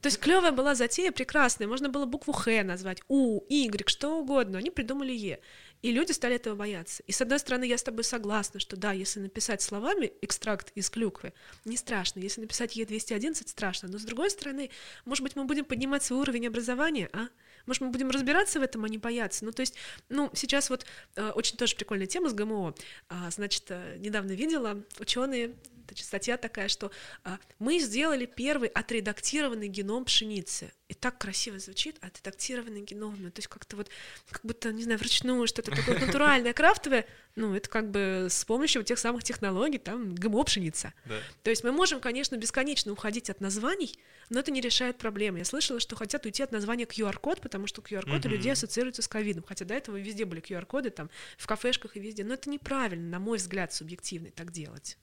То есть клевая была затея, прекрасная. Можно было букву Х назвать, У, Y, что угодно. Они придумали Е. И люди стали этого бояться. И с одной стороны, я с тобой согласна, что да, если написать словами экстракт из клюквы, не страшно. Если написать Е211, страшно. Но с другой стороны, может быть, мы будем поднимать свой уровень образования, а? Может, мы будем разбираться в этом, а не бояться? Ну, то есть, ну, сейчас вот э, очень тоже прикольная тема с ГМО. А, значит, э, недавно видела, ученые значит, статья такая, что а, мы сделали первый отредактированный геном пшеницы. И так красиво звучит, отредактированный геном. Ну, то есть как-то вот, как будто, не знаю, вручную что-то такое натуральное, крафтовое. Ну, это как бы с помощью тех самых технологий, там, ГМО пшеница. Да. То есть мы можем, конечно, бесконечно уходить от названий, но это не решает проблемы. Я слышала, что хотят уйти от названия QR-код, потому что QR-код у людей ассоциируется с ковидом. Хотя до этого везде были QR-коды, там, в кафешках и везде. Но это неправильно, на мой взгляд, субъективный так делать.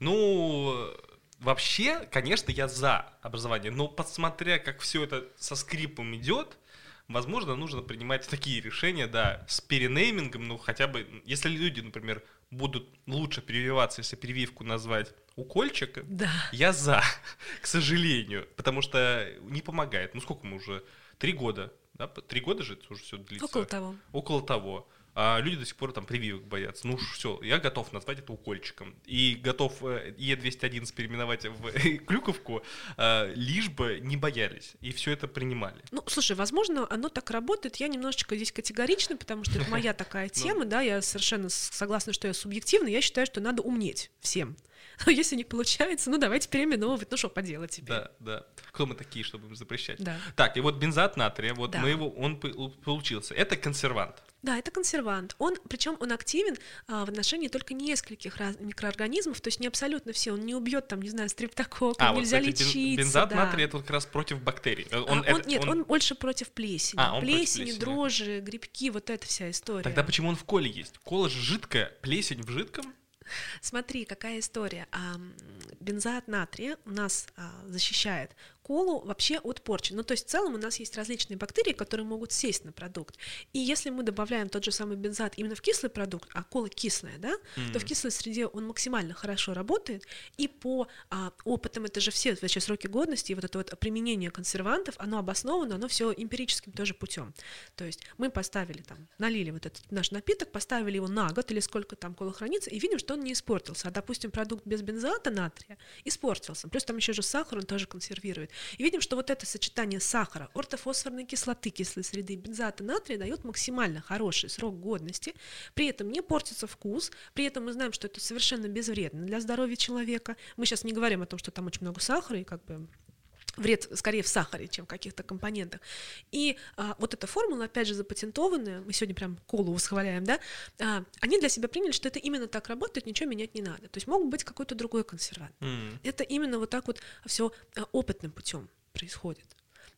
Ну, вообще, конечно, я за образование, но посмотря, как все это со скрипом идет, возможно, нужно принимать такие решения, да, с перенеймингом, ну, хотя бы, если люди, например, будут лучше прививаться, если прививку назвать укольчик, да. я за, к сожалению, потому что не помогает. Ну, сколько мы уже? Три года, да? Три года же это уже все длится? Около того. Около того а люди до сих пор там прививок боятся. Ну все, я готов назвать это укольчиком. И готов э, Е211 переименовать в Клюковку, э, лишь бы не боялись. И все это принимали. Ну, слушай, возможно, оно так работает. Я немножечко здесь категорична, потому что это моя такая ну. тема, да, я совершенно согласна, что я субъективна. Я считаю, что надо умнеть всем. Но если не получается, ну давайте переименовывать, ну что поделать теперь. Да, да. Кто мы такие, чтобы им запрещать? Да. Так, и вот бензат натрия, вот да. мы его, он получился. Это консервант. Да, это консервант. Он, причем он активен а, в отношении только нескольких раз, микроорганизмов, то есть не абсолютно все. Он не убьет там, не знаю, стрептокок, а, нельзя вот, кстати, лечить. Бензат да. натрия это как раз против бактерий. Он, а, это, он, нет, он... он больше против плесени. А, он плесени, против плесени, дрожжи, грибки, вот эта вся история. Тогда почему он в коле есть? Кола же жидкая, плесень в жидком. Смотри, какая история. Бензоат натрия у нас а, защищает колу вообще от порчи. Ну, то есть в целом у нас есть различные бактерии, которые могут сесть на продукт. И если мы добавляем тот же самый бензат именно в кислый продукт, а кола кислая, да, mm-hmm. то в кислой среде он максимально хорошо работает. И по а, опытам, это же все вообще сроки годности, и вот это вот применение консервантов, оно обосновано, оно все эмпирическим тоже путем. То есть мы поставили там, налили вот этот наш напиток, поставили его на год или сколько там кола хранится, и видим, что он не испортился. А, допустим, продукт без бензоата натрия испортился. Плюс там еще же сахар, он тоже консервирует. И видим, что вот это сочетание сахара, ортофосфорной кислоты, кислой среды, бензоата натрия дает максимально хороший срок годности, при этом не портится вкус, при этом мы знаем, что это совершенно безвредно для здоровья человека. Мы сейчас не говорим о том, что там очень много сахара и как бы вред скорее в сахаре, чем в каких-то компонентах. И а, вот эта формула, опять же, запатентованная, мы сегодня прям колу восхваляем, да, а, они для себя приняли, что это именно так работает, ничего менять не надо. То есть мог быть какой-то другой консервант. М. Это именно вот так вот все опытным путем происходит.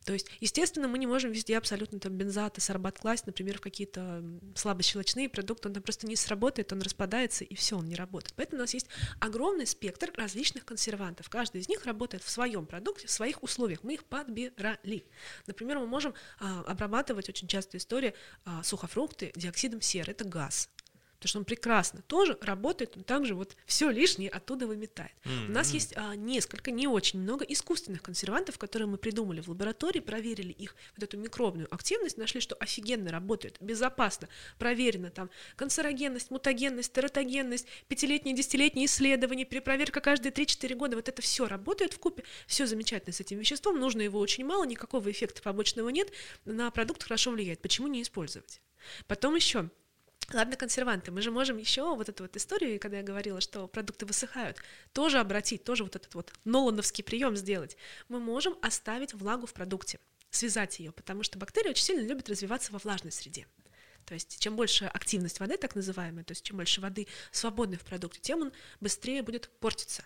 То есть, естественно, мы не можем везде абсолютно там бензат и сорбат класть, например, в какие-то слабощелочные продукты, он там просто не сработает, он распадается, и все, он не работает. Поэтому у нас есть огромный спектр различных консервантов. Каждый из них работает в своем продукте, в своих условиях. Мы их подбирали. Например, мы можем а, обрабатывать очень частая история а, сухофрукты диоксидом серы, это газ. Потому что он прекрасно тоже работает, он также вот все лишнее оттуда выметает. У нас есть а, несколько, не очень много искусственных консервантов, которые мы придумали в лаборатории, проверили их вот эту микробную активность, нашли, что офигенно работает, безопасно, проверено там канцерогенность, мутагенность, тератогенность, пятилетние, десятилетние исследования, перепроверка каждые 3-4 года, вот это все работает в купе, все замечательно с этим веществом, нужно его очень мало, никакого эффекта побочного нет, на продукт хорошо влияет, почему не использовать? Потом еще Ладно, консерванты, мы же можем еще вот эту вот историю, когда я говорила, что продукты высыхают, тоже обратить, тоже вот этот вот нолановский прием сделать. Мы можем оставить влагу в продукте, связать ее, потому что бактерии очень сильно любят развиваться во влажной среде. То есть чем больше активность воды, так называемая, то есть чем больше воды свободной в продукте, тем он быстрее будет портиться.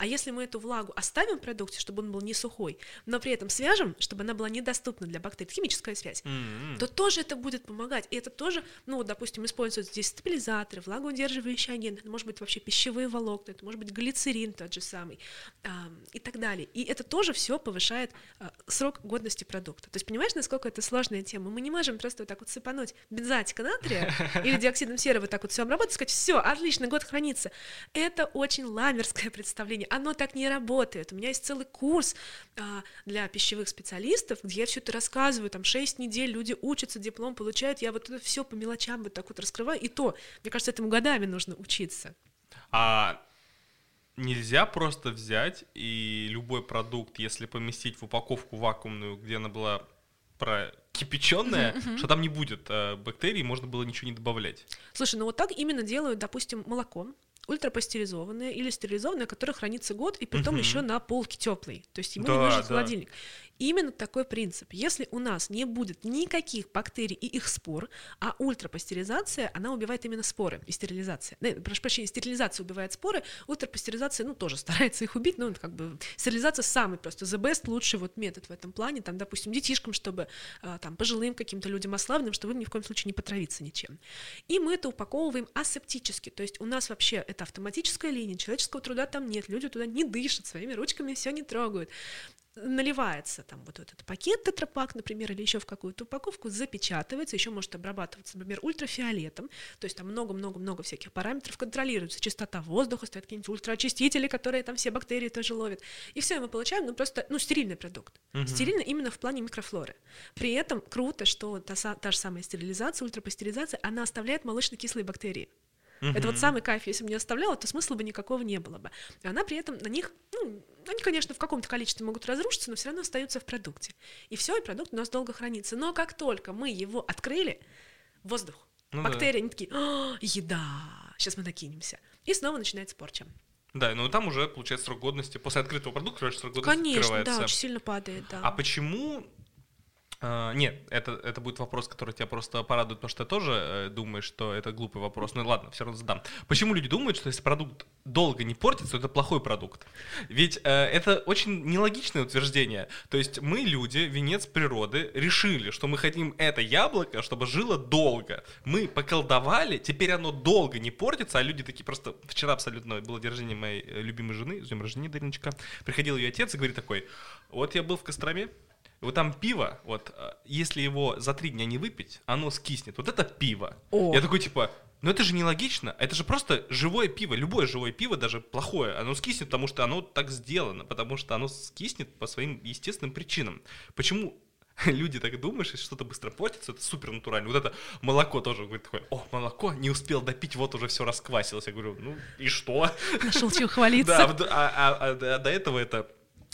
А если мы эту влагу оставим в продукте, чтобы он был не сухой, но при этом свяжем, чтобы она была недоступна для бактерий, химическая связь, М. то тоже это будет помогать. И это тоже, ну, вот, допустим, используют здесь стабилизаторы, влагоудерживающие агенты, это может быть вообще пищевые волокна, это может быть глицерин тот же самый а, и так далее. И это тоже все повышает а, срок годности продукта. То есть понимаешь, насколько это сложная тема? Мы не можем просто вот так вот сыпануть бензатика натрия или диоксидом серы вот так вот все обработать, сказать, все, отлично, год хранится. Это очень ламерское представление. Оно так не работает. У меня есть целый курс а, для пищевых специалистов, где я все это рассказываю, там 6 недель люди учатся, диплом получают, я вот это все по мелочам вот так вот раскрываю, и то, мне кажется, этому годами нужно учиться. А нельзя просто взять и любой продукт, если поместить в упаковку вакуумную, где она была прокипяченная, что там не будет э, бактерий, можно было ничего не добавлять. Слушай, ну вот так именно делают, допустим, молоко ультрапастеризованное или стерилизованное, которое хранится год, и притом Мгм. еще на полке теплый. То есть ему Да, не нужен да. холодильник. Именно такой принцип. Если у нас не будет никаких бактерий и их спор, а ультрапастеризация, она убивает именно споры и стерилизация. Э, прошу прощения, стерилизация убивает споры, ультрапастеризация, ну, тоже старается их убить, но это как бы стерилизация самый просто the best, лучший вот метод в этом плане, там, допустим, детишкам, чтобы а, там пожилым каким-то людям ослабленным, чтобы им ни в коем случае не потравиться ничем. И мы это упаковываем асептически, то есть у нас вообще это автоматическая линия, человеческого труда там нет, люди туда не дышат, своими ручками все не трогают наливается там вот этот пакет тетрапак, например, или еще в какую-то упаковку, запечатывается, еще может обрабатываться, например, ультрафиолетом, то есть там много-много-много всяких параметров контролируется, чистота воздуха, стоят какие-нибудь ультраочистители, которые там все бактерии тоже ловят, и все, мы получаем, ну, просто, ну, стерильный продукт. Мгм. Стерильно именно в плане микрофлоры. При этом круто, что та, та же самая стерилизация, ультрапастеризация, она оставляет молочно-кислые бактерии. Это вот самый кайф. Если бы не оставляла, то смысла бы никакого не было бы. Она при этом на них, ну, они, конечно, в каком-то количестве могут разрушиться, но все равно остаются в продукте. И все, и продукт у нас долго хранится. Но как только мы его открыли, воздух, Ну да. бактерии, они такие, «А, еда, сейчас мы накинемся. И снова начинается порча. Да, ну там уже получается срок годности. После открытого продукта, короче, срок годности Конечно, да, открывается. очень сильно падает, да. А почему... а, нет, это, это будет вопрос, который тебя просто порадует, потому что ты тоже э, думаешь, что это глупый вопрос. Ну ладно, все равно задам. Почему люди думают, что если продукт долго не портится, то это плохой продукт? Ведь э, это очень нелогичное утверждение. То есть мы, люди, венец природы, решили, что мы хотим это яблоко, чтобы жило долго. Мы поколдовали, теперь оно долго не портится, а люди такие просто... Вчера абсолютно было день рождения моей э, любимой жены, с днем рождения, Дариночка. Приходил ее отец и говорит такой, вот я был в Костроме, вот там пиво, вот, э, если его за три дня не выпить, оно скиснет. Вот это пиво. О. Я такой, типа, ну это же нелогично. Это же просто живое пиво. Любое живое пиво, даже плохое, оно скиснет, потому что оно так сделано. Потому что оно скиснет по своим естественным причинам. Почему люди так думают, что что-то быстро портится, это супер натурально. Вот это молоко тоже говорит такое, о, молоко, не успел допить, вот уже все расквасилось. Я говорю, ну и что? Нашел чем хвалиться. Да, а, а- а до до этого это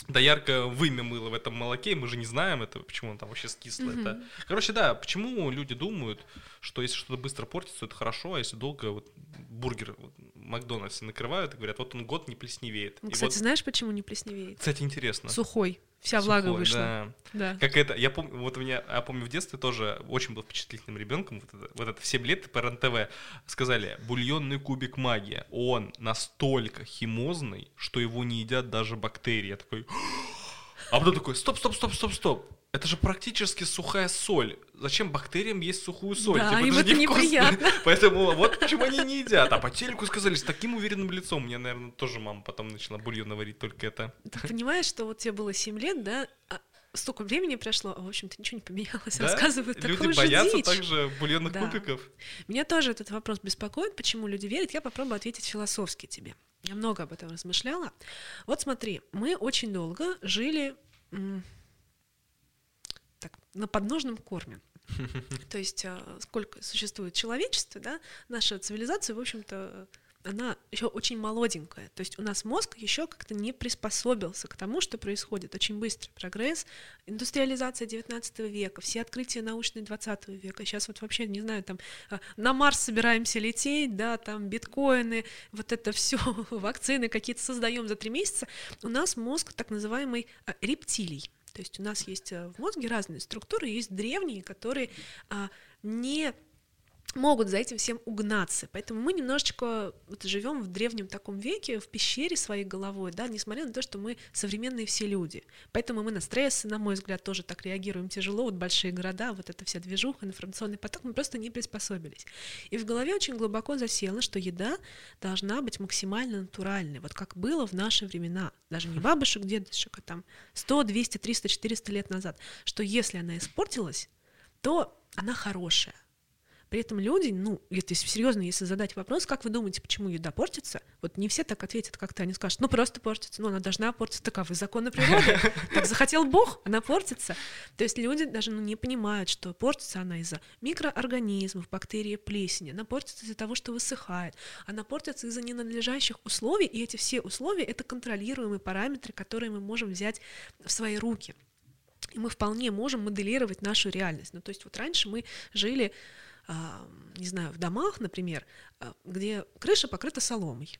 доярка вымя мыла в этом молоке, мы же не знаем это, почему он там вообще скисло. Это... Короче, да, почему люди думают, что если что-то быстро портится, это хорошо, а если долго вот, бургер вот, Макдональдсе накрывают и говорят, вот он год не плесневеет. И Кстати, вот, знаешь, почему не плесневеет? кстати, интересно. Сухой. Вся влага Сухое, вышла. да. Да. Как это, я помню, вот у меня, я помню в детстве тоже очень был впечатлительным ребенком, вот это, вот это в 7 лет по РНТВ сказали, бульонный кубик магия, он настолько химозный, что его не едят даже бактерии. Я такой, а потом такой, стоп, стоп, стоп, стоп, стоп, это же практически сухая соль. Зачем бактериям есть сухую соль? Да, Типа, им же это невкусно. неприятно. Поэтому вот почему они не едят. А по телеку сказали с таким уверенным лицом. Мне, наверное, тоже мама потом начала бульон варить только это. Ты понимаешь, что вот тебе было 7 лет, да? а столько времени прошло, а в общем-то ничего не поменялось. Да? Рассказывают Люди такую же боятся дичь. также бульонных Да. кубиков. Меня тоже этот вопрос беспокоит, почему люди верят. Я попробую ответить философски тебе. Я много об этом размышляла. Вот смотри, мы очень долго жили на подножном корме. То есть а, сколько существует человечество, да, наша цивилизация, в общем-то, она еще очень молоденькая. То есть у нас мозг еще как-то не приспособился к тому, что происходит. Очень быстрый прогресс, индустриализация 19 века, все открытия научные 20 века. Сейчас вот вообще, не знаю, там а, на Марс собираемся лететь, да, там биткоины, вот это все, вакцины какие-то создаем за три месяца. У нас мозг так называемый а, рептилий. То есть у нас есть а, в мозге разные структуры, есть древние, которые а, не могут за этим всем угнаться. Поэтому мы немножечко вот живем в древнем таком веке, в пещере своей головой, да, несмотря на то, что мы современные все люди. Поэтому мы на стрессы, на мой взгляд, тоже так реагируем тяжело. Вот большие города, вот эта вся движуха, информационный поток, мы просто не приспособились. И в голове очень глубоко засело, что еда должна быть максимально натуральной, вот как было в наши времена, даже не бабушек, дедушек, а там 100, 200, 300, 400 лет назад, что если она испортилась, то она хорошая. При этом люди, ну, если серьезно, если задать вопрос, как вы думаете, почему еда портится, вот не все так ответят, как ты, они скажут, ну просто портится, ну она должна портиться, таковы законы природы, так захотел Бог, она портится. То есть люди даже ну, не понимают, что портится она из-за микроорганизмов, бактерий, плесени, она портится из-за того, что высыхает, она портится из-за ненадлежащих условий, и эти все условия — это контролируемые параметры, которые мы можем взять в свои руки. И мы вполне можем моделировать нашу реальность. Ну, то есть вот раньше мы жили не знаю, в домах, например, а, где крыша покрыта соломой.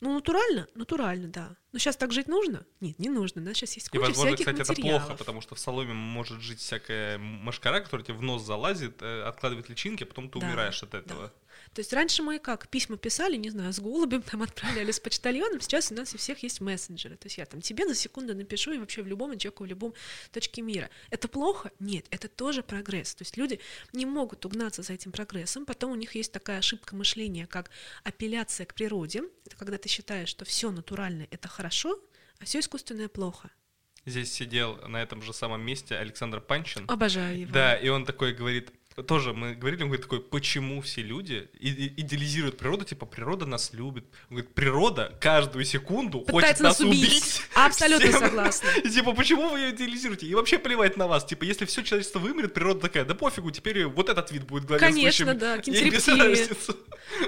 Ну, натурально? Натурально, да. Но сейчас так жить нужно? Нет, не нужно. Да? Сейчас есть И, куча возможно, всяких кстати, это материалов. плохо, потому что в соломе может жить всякая машкара, которая тебе в нос залазит, э, откладывает личинки, а потом ты Да, умираешь от этого. То есть раньше мы как, письма писали, не знаю, с голубем там отправляли, с почтальоном, сейчас у нас у всех есть мессенджеры. То есть я там тебе за секунду напишу и вообще в любом человеку, в любом точке мира. Это плохо? Нет, это тоже прогресс. То есть люди не могут угнаться за этим прогрессом, потом у них есть такая ошибка мышления, как апелляция к природе. Это когда ты считаешь, что все натуральное — это хорошо, а все искусственное — плохо. Здесь сидел на этом же самом месте Александр Панчин. Обожаю его. Да, и он такой говорит, тоже мы говорили, он говорит такой, почему все люди идеализируют природу, типа природа нас любит. Он говорит, природа каждую секунду хочет Пытается нас нас убить. убить. Абсолютно Всем. согласна. И типа, почему вы ее идеализируете? И вообще плевать на вас. Типа, если все человечество вымрет, природа такая, да пофигу, теперь вот этот вид будет главенствующим. Конечно, да, разницы.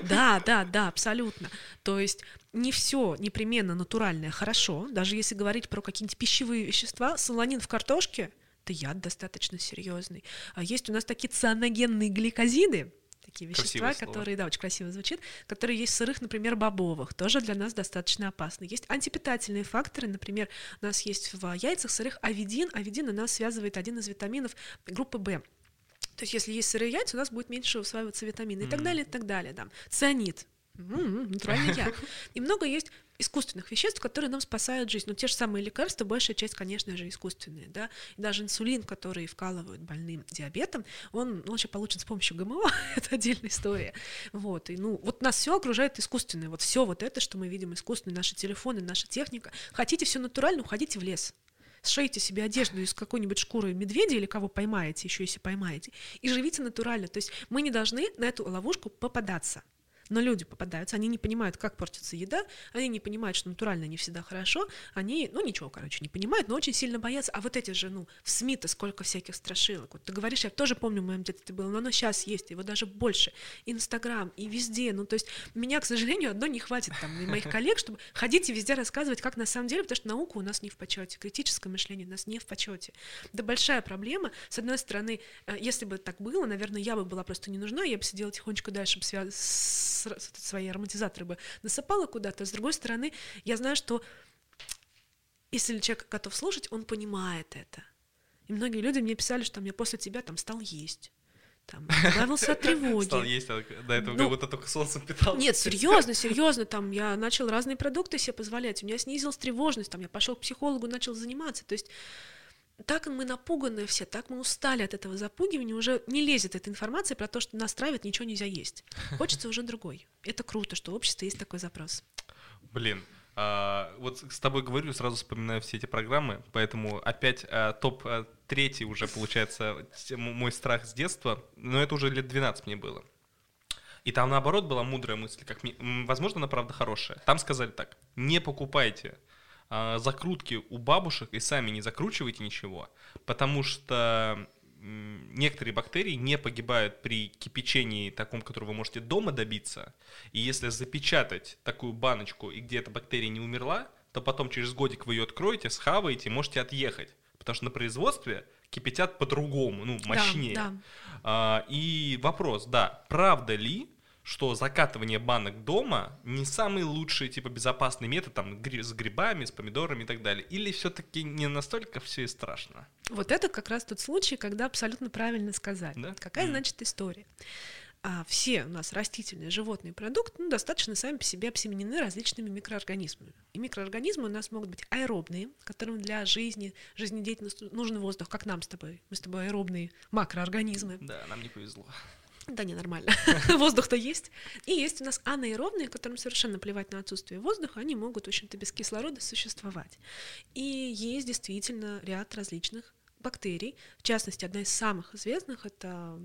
Да, да, да, абсолютно. То есть не все непременно натуральное хорошо, даже если говорить про какие-нибудь пищевые вещества, солонин в картошке это яд достаточно серьезный. А есть у нас такие цианогенные гликозиды, такие вещества, Красивое слово. которые, да, очень красиво звучит, которые есть в сырых, например, бобовых, тоже для нас достаточно опасны. Есть антипитательные факторы, например, у нас есть в яйцах сырых авидин, авидин у нас связывает один из витаминов группы В. То есть, если есть сырые яйца, у нас будет меньше усваиваться витамины и так далее, и так далее. Да. Цианид. М, Натуральный яд. И много есть искусственных веществ, которые нам спасают жизнь. Ну, те же самые лекарства, большая часть, конечно же, искусственные, да. И даже инсулин, который вкалывают больным диабетом, он, он вообще получен с помощью ГМО, это отдельная история. Вот, и, ну, вот нас все окружает искусственное, вот все вот это, что мы видим искусственное, наши телефоны, наша техника. Хотите все натурально, уходите в лес. Сшейте себе одежду из какой-нибудь шкуры медведя или кого поймаете, еще если поймаете, и живите натурально. То есть мы не должны на эту ловушку попадаться. Но люди попадаются, они не понимают, как портится еда, они не понимают, что натурально не всегда хорошо, они, ну ничего, короче, не понимают, но очень сильно боятся. А вот эти же, ну, в СМИ-то сколько всяких страшилок. Вот ты говоришь, я тоже помню, в моем детстве было, но оно сейчас есть, его даже больше. Инстаграм и везде. Ну, то есть меня, к сожалению, одно не хватит там и моих коллег, чтобы ходить и везде рассказывать, как на самом деле, потому что наука у нас не в почете, критическое мышление у нас не в почете. Это большая проблема. С одной стороны, э, если бы так было, наверное, я бы была просто не нужна, я бы сидела тихонечко дальше, бы свя- с- с- свои ароматизаторы бы насыпала куда-то. С другой стороны, я знаю, что Если человек готов слушать, он понимает это. И многие люди мне писали, что мне после тебя там стал есть. Там, избавился от тревоги. Стал есть, а до этого Ну, как будто только солнцем питался. Нет, серьезно, серьезно, там я начал разные продукты себе позволять, у меня снизилась тревожность, там я пошел к психологу, начал заниматься. То есть так мы напуганы все, так мы устали от этого запугивания, уже не лезет эта информация про то, что нас травят, ничего нельзя есть. Хочется уже другой. Это круто, что в обществе есть такой запрос. Блин, а, вот с тобой говорю, сразу вспоминаю все эти программы, поэтому опять а, топ а, третий уже получается мой страх с детства, но это уже лет 12 мне было. И там наоборот была мудрая мысль, как возможно, она правда хорошая. Там сказали так: не покупайте а, закрутки у бабушек и сами не закручивайте ничего, потому что некоторые бактерии не погибают при кипячении таком, который вы можете дома добиться. И если запечатать такую баночку, и где эта бактерия не умерла, то потом через годик вы ее откроете, схаваете, можете отъехать. Потому что на производстве кипятят по-другому, ну, мощнее. Да, да. А, и вопрос, да, правда ли, что закатывание банок дома не самый лучший, типа, безопасный метод, там, с грибами, с помидорами и так далее? Или все-таки не настолько все и страшно? Вот это как раз тот случай, когда абсолютно правильно сказали. Да? Какая, Мгм. значит, история? А, все у нас растительные, животные продукты ну, достаточно сами по себе обсеменены различными микроорганизмами. И микроорганизмы у нас могут быть аэробные, которым для жизни, жизнедеятельности нужен воздух, как нам с тобой. Мы с тобой аэробные макроорганизмы. Да, нам не повезло. Да, не, нормально. Воздух-то есть. И есть у нас анаэробные, которым совершенно плевать на отсутствие воздуха, они могут, в общем-то, без кислорода существовать. И есть действительно ряд различных бактерий. В частности, одна из самых известных это,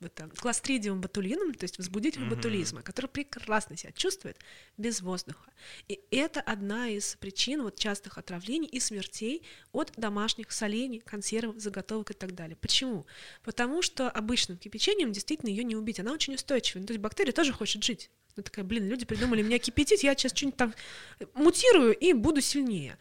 это кластридиум ботулинум, то есть возбудитель Мгм. ботулизма, который прекрасно себя чувствует без воздуха. И это одна из причин вот частых отравлений и смертей от домашних солений, консервов, заготовок и так далее. Почему? Потому что обычным кипячением действительно ее не убить. Она очень устойчивая. Ну, то есть бактерия тоже хочет жить. Ну, такая, блин, люди придумали меня кипятить, я сейчас что-нибудь там мутирую и буду сильнее.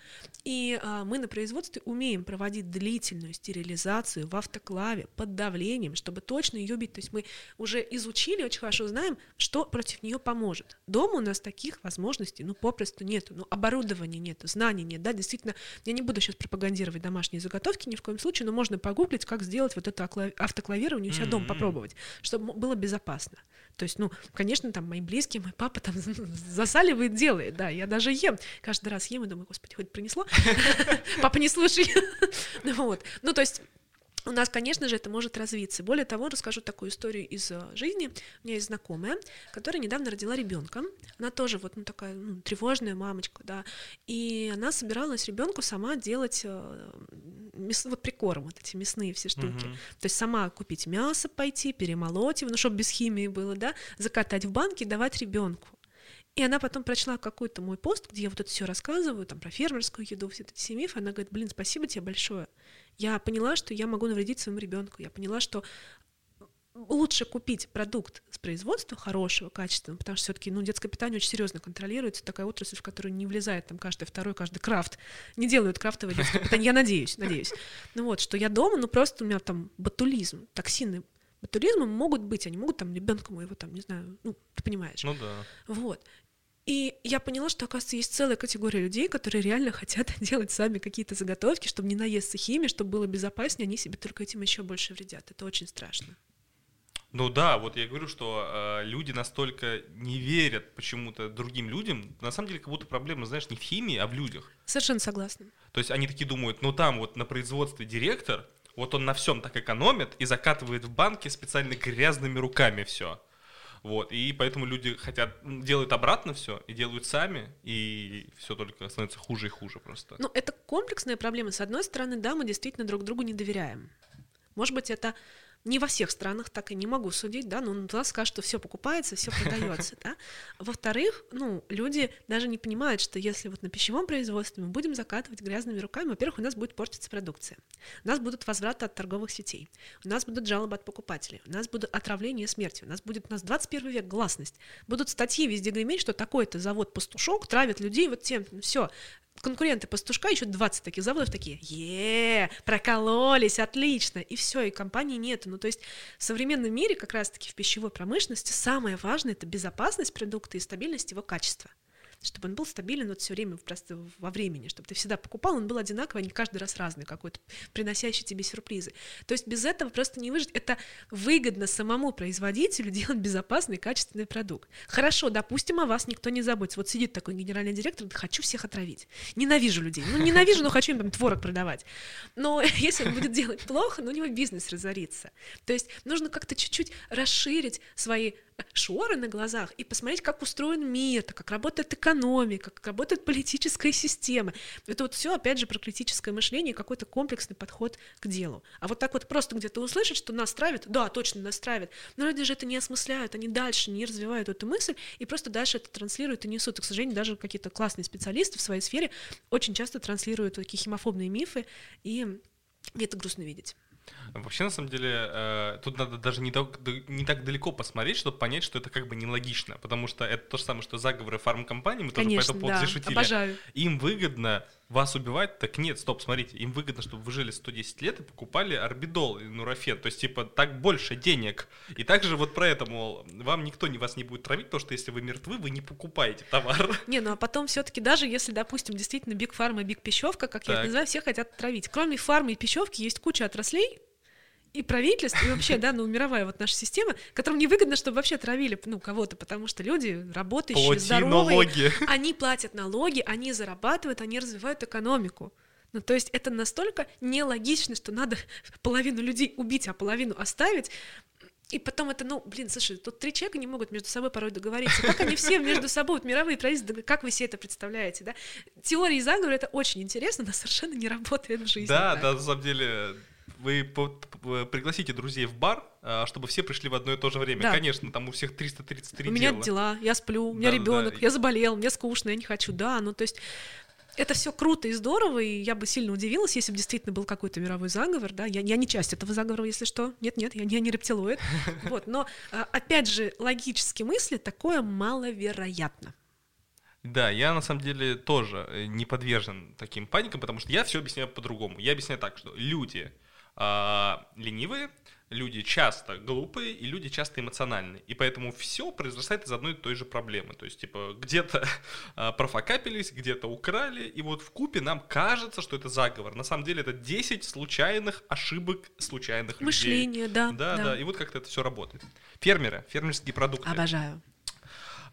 И а, мы на производстве умеем проводить длительную стерилизацию в автоклаве под давлением, чтобы точно ее бить. То есть мы уже изучили, очень хорошо знаем, что против нее поможет. Дома у нас таких возможностей, ну, попросту нету, ну, оборудования нет, знаний нет, да, действительно, я не буду сейчас пропагандировать домашние заготовки ни в коем случае, но можно погуглить, как сделать вот это окла- автоклавирование у себя дома, М. попробовать, чтобы было безопасно. То есть, ну, конечно, там мои близкие, мой папа там засаливает, делает, да, я даже ем, каждый раз ем и думаю, господи, хоть принесло, папа, не слушай, вот, ну, то есть у нас, конечно же, это может развиться. Более того, расскажу такую историю из э, жизни. У меня есть знакомая, которая недавно родила ребенка. Она тоже вот ну, такая ну, тревожная мамочка, да. И она собиралась ребенку сама делать э, мяс- вот прикорм, вот эти мясные все штуки. Мгм. То есть сама купить мясо, пойти, перемолоть его, ну, чтобы без химии было, да, закатать в банки, давать ребенку. И она потом прочла какой-то мой пост, где я вот это все рассказываю, там про фермерскую еду, все эти все мифы. Она говорит, блин, спасибо тебе большое. Я поняла, что я могу навредить своему ребенку. Я поняла, что лучше купить продукт с производства хорошего, качественного, потому что все-таки ну, детское питание очень серьезно контролируется, такая отрасль, в которую не влезает там каждый второй, каждый крафт. Не делают крафтовое детское питание, я надеюсь, надеюсь. Ну вот, что я дома, ну просто у меня там ботулизм, токсины ботулизма могут быть, они могут там ребенка моего там, не знаю, ну, ты понимаешь. Ну да. Вот. И я поняла, что, оказывается, есть целая категория людей, которые реально хотят делать сами какие-то заготовки, чтобы не наесться химией, чтобы было безопаснее, они себе только этим еще больше вредят. Это очень страшно. Ну да, вот я говорю, что э, люди настолько не верят почему-то другим людям. На самом деле, как будто проблема, знаешь, не в химии, а в людях. Совершенно согласна. То есть они такие думают, ну там вот на производстве директор, вот он на всем так экономит и закатывает в банки специально грязными руками все. Вот, и поэтому люди хотят, делают обратно все и делают сами, и все только становится хуже и хуже просто. Ну, это комплексная проблема. С одной стороны, да, мы действительно друг другу не доверяем. Может быть, это не во всех странах так и не могу судить, да, но нас скажут, что все покупается, все продается, да. Во-вторых, ну, люди даже не понимают, что если вот на пищевом производстве мы будем закатывать грязными руками, во-первых, у нас будет портиться продукция, у нас будут возвраты от торговых сетей, у нас будут жалобы от покупателей, у нас будут отравления и смерти, у нас будет у нас 21 век, гласность, будут статьи везде греметь, что такой-то завод-пастушок травит людей вот тем, все, конкуренты пастушка, еще 20 таких заводов такие, е прокололись, отлично, и все, и компании нету. Ну, то есть в современном мире как раз-таки в пищевой промышленности самое важное — это безопасность продукта и стабильность его качества. Чтобы он был стабилен вот все время просто во времени, чтобы ты всегда покупал, он был одинаковый, а не каждый раз разный какой-то, приносящий тебе сюрпризы. То есть без этого просто не выжить. Это выгодно самому производителю делать безопасный, качественный продукт. Хорошо, допустим, о вас никто не заботится. Вот сидит такой генеральный директор, хочу всех отравить. Ненавижу людей. Ну, ненавижу, но хочу им там творог продавать. Но если он будет делать плохо, ну, у него бизнес разорится. То есть нужно как-то чуть-чуть расширить свои шоры на глазах и посмотреть, как устроен мир, как работает экономика, как работает политическая система. Это вот все, опять же, про критическое мышление какой-то комплексный подход к делу. А вот так вот просто где-то услышать, что нас травят, да, точно нас травят, но люди же это не осмысляют, они дальше не развивают эту мысль и просто дальше это транслируют и несут. И, к сожалению, даже какие-то классные специалисты в своей сфере очень часто транслируют такие химофобные мифы, и это грустно видеть. Вообще, на самом деле, э, тут надо даже не так, не так далеко посмотреть, чтобы понять, что это как бы нелогично, потому что это то же самое, что заговоры фармкомпаний, мы Конечно, тоже по этому поводу да, шутили. Обожаю. Им выгодно вас убивать, так нет, стоп, смотрите, им выгодно, чтобы вы жили 110 лет и покупали орбидол и нурофен, то есть, типа, так больше денег. И также вот про это, мол, вам никто не вас не будет травить, потому что если вы мертвы, вы не покупаете товар. Не, ну а потом все таки даже если, допустим, действительно Big Pharma Big Пищевка, как так. я это называю, все хотят травить. Кроме фармы и пищевки есть куча отраслей, и правительство, и вообще, да, ну, мировая вот наша система, которым невыгодно, чтобы вообще травили, ну, кого-то, потому что люди работающие, Плати здоровые, налоги. они платят налоги, они зарабатывают, они развивают экономику. Ну, то есть это настолько нелогично, что надо половину людей убить, а половину оставить, и потом это, ну, блин, слушай, тут три человека не могут между собой порой договориться. Как они все между собой, вот мировые правительства, как вы себе это представляете, да? Теории заговора — это очень интересно, но совершенно не работает в жизни. Да, так. да, на самом деле, вы пригласите друзей в бар, а, чтобы все пришли в одно и то же время. Да. Конечно, там у всех 333 У меня дела, я сплю, у меня да, ребенок, да. я заболел, мне скучно, я не хочу, да, ну то есть это все круто и здорово, и я бы сильно удивилась, если бы действительно был какой-то мировой заговор, да, я, я не часть этого заговора, если что, нет-нет, я, я не рептилоид, вот, но, а, опять же, логически мысли, такое маловероятно. Да, я на самом деле тоже э, не подвержен таким паникам, потому что я все объясняю по-другому. Я объясняю так, что люди а, ленивые, люди часто глупые и люди часто эмоциональные. И поэтому все произрастает из одной и той же проблемы. То есть, типа, где-то а, профокапились, где-то украли, и вот в купе нам кажется, что это заговор. На самом деле это 10 случайных ошибок случайных Мышление, людей. да. Да, да, да. И вот как-то это все работает. Фермеры, фермерские продукты. Обожаю.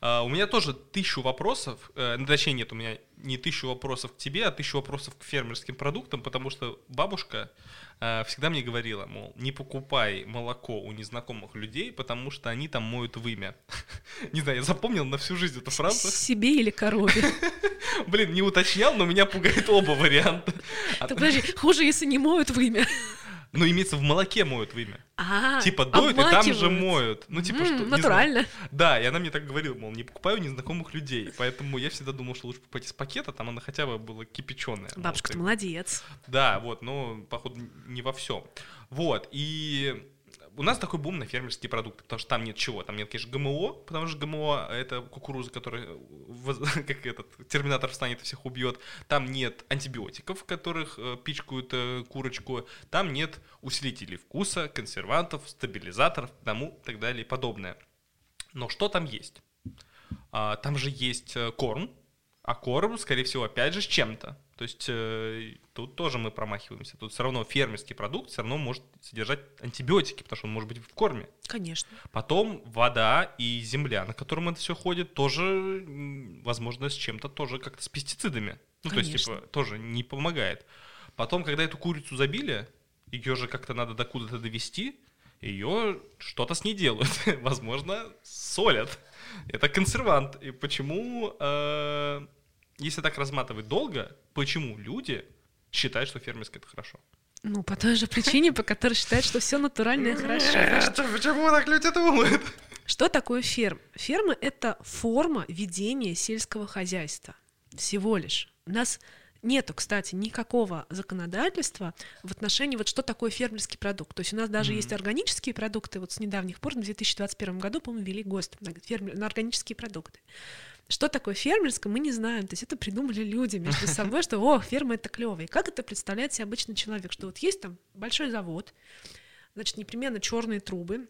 Uh, у меня тоже тысячу вопросов, uh, точнее нет, у меня не тысячу вопросов к тебе, а тысячу вопросов к фермерским продуктам, потому что бабушка Э, всегда мне говорила, мол, не покупай молоко у незнакомых людей, потому что они там моют вымя. Не знаю, я запомнил на всю жизнь эту фразу. Себе или корове? Блин, не уточнял, но меня пугает оба варианта. Так подожди, хуже, если не моют вымя. Ну, имеется в молоке моют вымя. А, типа доют и там же моют. Ну, типа, что. Натурально. Да, и она мне так говорила, мол, не покупаю незнакомых людей. Поэтому я всегда думал, что лучше покупать из пакета, там она хотя бы была кипяченая. Бабушка, ты молодец. Да, вот, но, походу, не во всем. Вот, и у нас такой бум на фермерские продукты, потому что там нет чего. Там нет, конечно, ГМО, потому что ГМО — это кукуруза, которая, как этот, терминатор встанет и всех убьет. Там нет антибиотиков, которых э, пичкают э, курочку. Там нет усилителей вкуса, консервантов, стабилизаторов, тому и так далее и подобное. Но что там есть? А, там же есть э, корм, а корм, скорее всего, опять же, с чем-то. То есть э, тут тоже мы промахиваемся. Тут все равно фермерский продукт все равно может содержать антибиотики, потому что он может быть в корме. Конечно. Потом вода и земля, на котором это все ходит, тоже, возможно, с чем-то тоже как-то с пестицидами. Ну, Конечно. то есть, типа, тоже не помогает. Потом, когда эту курицу забили, ее же как-то надо до куда-то довести, ее что-то с ней делают. возможно, солят. Это консервант. И почему э, если так разматывать долго, почему люди считают, что фермерское это хорошо? Ну, по той же причине, по которой считают, что все натуральное хорошо. Почему так люди думают? Что такое ферм? Ферма — это форма ведения сельского хозяйства. Всего лишь. У нас нету, кстати, никакого законодательства в отношении вот что такое фермерский продукт. То есть у нас даже mm-hmm. есть органические продукты. Вот с недавних пор, в 2021 году, по-моему, ввели ГОСТ на, фермер, на органические продукты. Что такое фермерское, мы не знаем. То есть это придумали люди между собой, что о, ферма это клево. И как это представляет себе обычный человек, что вот есть там большой завод, значит, непременно черные трубы,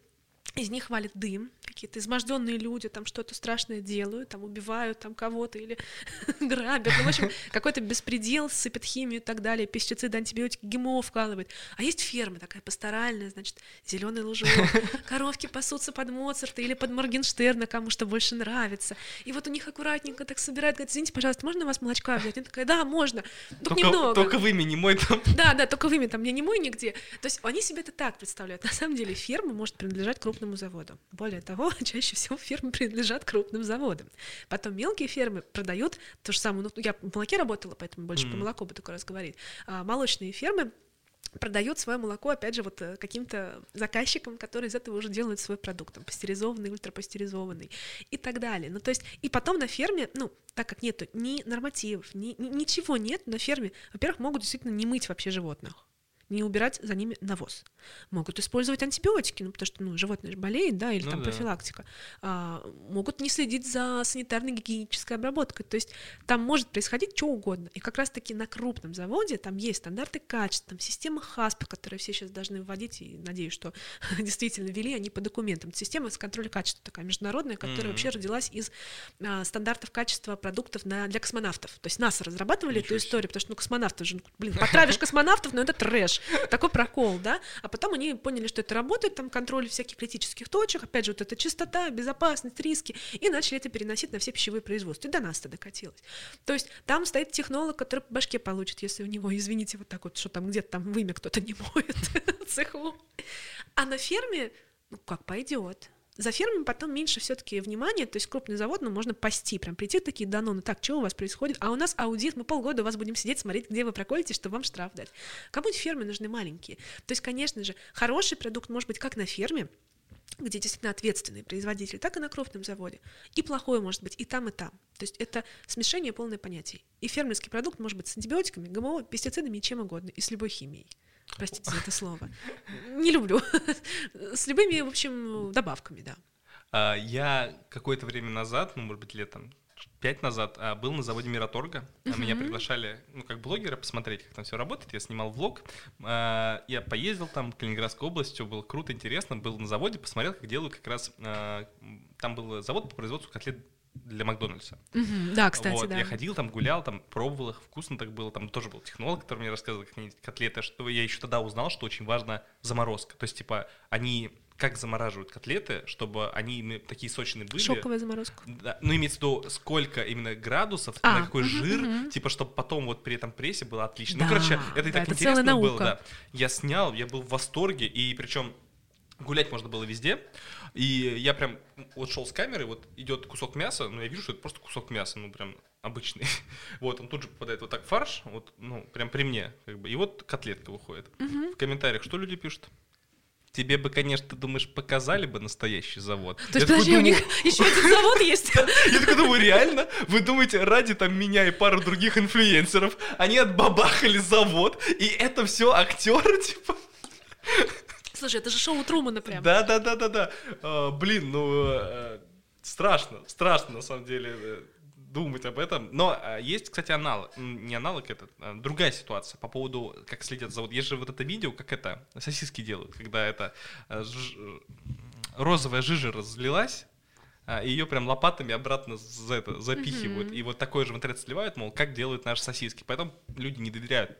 из них валит дым, какие-то изможденные люди там что-то страшное делают, там убивают там кого-то или грабят, ну, в общем, какой-то беспредел, сыпят химию и так далее, пестициды, антибиотики, ГМО вкалывают. А есть ферма такая пасторальная, значит, зеленый лужок, коровки пасутся под Моцарта или под Моргенштерна, кому что больше нравится. И вот у них аккуратненько так собирают, говорят, извините, пожалуйста, можно у вас молочка взять? Я такая, да, можно, только, немного. Только вы не мой там. Да, да, только вы там, мне не мой нигде. То есть они себе это так представляют. На самом деле ферма может принадлежать крупному заводу. Более того, чаще всего фермы принадлежат крупным заводам. Потом мелкие фермы продают то же самое. Ну, я в молоке работала, поэтому больше mm. по молоку буду раз говорить. А молочные фермы продают свое молоко, опять же, вот э, каким-то заказчикам, которые из этого уже делают свой продукт, там, пастеризованный, ультрапастеризованный и так далее. Ну, то есть, и потом на ферме, ну, так как нету ни нормативов, ни, ни, ничего нет на ферме, во-первых, могут действительно не мыть вообще животных не убирать за ними навоз. Могут использовать антибиотики, ну, потому что ну, животное же болеет, да, или ну, там да. профилактика. А, могут не следить за санитарной гигиенической обработкой. То есть там может происходить что угодно. И как раз-таки на крупном заводе там есть стандарты качества, там система ХАССП, которую все сейчас должны вводить, и надеюсь, что действительно ввели они по документам. Система с контроля качества такая международная, которая mm-hmm. вообще родилась из а, стандартов качества продуктов на, для космонавтов. То есть НАСА разрабатывали Ничего эту историю, потому что ну, космонавты же, ну, блин, потравишь космонавтов, но это трэш знаешь, такой прокол, да, а потом они поняли, что это работает, там контроль всяких критических точек, опять же, вот эта чистота, безопасность, риски, и начали это переносить на все пищевые производства, и до нас это докатилось. То есть там стоит технолог, который по башке получит, если у него, извините, вот так вот, что там где-то там вымя кто-то не моет цеху. А на ферме, ну, как пойдет, за фермами потом меньше все-таки внимания, то есть крупный завод, ну, можно пасти, прям прийти такие даноны, так, что у вас происходит, а у нас аудит, мы полгода у вас будем сидеть, смотреть, где вы проколите, чтобы вам штраф дать. Кому-нибудь фермы нужны маленькие. То есть, конечно же, хороший продукт может быть как на ферме, где действительно ответственный производитель, так и на крупном заводе. И плохое может быть и там, и там. То есть это смешение полное понятий. И фермерский продукт может быть с антибиотиками, ГМО, пестицидами и чем угодно, и с любой химией. Простите за это слово. Не люблю. С любыми, в общем, добавками, да. А, я какое-то время назад, ну, может быть, летом, пять назад а, был на заводе Мираторга. Uh-huh. Меня приглашали, ну, как блогера, посмотреть, как там все работает. Я снимал влог. Я поездил там, Калининградской областью, было круто, интересно. Был на заводе, посмотрел, как делают как раз... Там был завод по производству котлет для Макдональдса. Да, кстати, вот, да. Я ходил там, гулял, там пробовал их, вкусно так было. Там тоже был технолог, который мне рассказывал, как они котлеты. Что я еще тогда узнал, что очень важна заморозка. То есть, типа, они как замораживают котлеты, чтобы они такие сочные были. Шоковая заморозка. Да, ну, имеется в виду, сколько именно градусов, а, на какой угу, жир, угу. типа, чтобы потом вот при этом прессе было отлично. Ну, да, ну, короче, это и так это интересно было, да. Я снял, я был в восторге, и причем гулять можно было везде. И я прям вот шел с камеры, вот идет кусок мяса, ну я вижу, что это просто кусок мяса, ну прям обычный. вот, он тут же попадает вот так фарш, вот, ну, прям при мне, как бы. И вот котлетка выходит. Угу. В комментариях что люди пишут? Тебе бы, конечно, ты думаешь, показали бы настоящий завод. То есть, подожди, у них еще один завод есть? Я такой думаю, реально? Вы думаете, ради там меня и пару других инфлюенсеров, они отбабахали завод, и это все актеры, типа? Слушай, это же шоу Трумана прям. Да, да, да, да, да. А, блин, ну э, страшно, страшно на самом деле э, думать об этом. Но э, есть, кстати, аналог, не аналог это, а другая ситуация по поводу, как следят за вот. Есть же вот это видео, как это сосиски делают, когда это ж, розовая жижа разлилась, ее прям лопатами обратно за это запихивают. Mm-hmm. И вот такое же в интернет сливают, мол, как делают наши сосиски. Поэтому люди не доверяют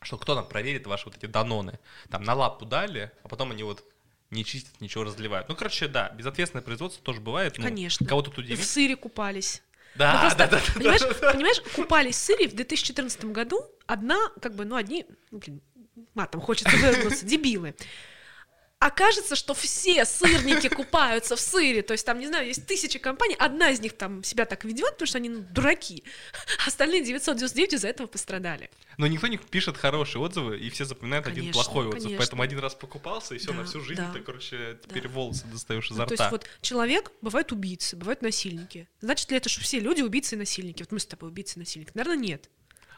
что кто там проверит ваши вот эти даноны. Там на лапу дали, а потом они вот не чистят, ничего разливают. Ну, короче, да, безответственное производство тоже бывает. Ну, Конечно. Кого тут удивить. В сыре купались. Да, ну, просто, да, да, понимаешь, да, да. понимаешь, купались в сыре в 2014 году одна, как бы, ну, одни, ну, блин, матом хочется выразиться, дебилы окажется, что все сырники купаются в сыре, то есть там, не знаю, есть тысячи компаний, одна из них там себя так ведет, потому что они ну, дураки, остальные 999 из-за этого пострадали. Но никто не пишет хорошие отзывы, и все запоминают конечно, один плохой отзыв, конечно. поэтому один раз покупался, и все, да, на всю жизнь да, ты, короче, теперь да. волосы достаешь изо ну, рта. То есть вот человек, бывают убийцы, бывают насильники. Значит ли это, что все люди убийцы и насильники? Вот мы с тобой убийцы и насильники. Наверное, нет.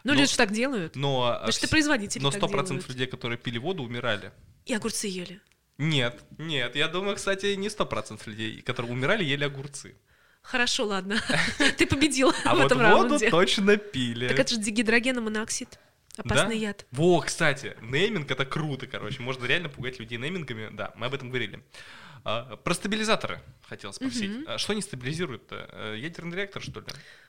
Ну, люди же так делают. Но, Значит, ты производитель Но 100% людей, которые пили воду, умирали. И огурцы ели. Нет, нет. Я думаю, кстати, не сто процентов людей, которые умирали, ели огурцы. Хорошо, ладно. Ты победил а в этом вот воду точно пили. Так это же дигидрогеномоноксид. Опасный да? яд. Во, кстати, нейминг это круто, короче. Можно реально пугать людей неймингами. Да, мы об этом говорили. А, про стабилизаторы хотел спросить. А что они стабилизируют-то? Э, ядерный реактор, что ли?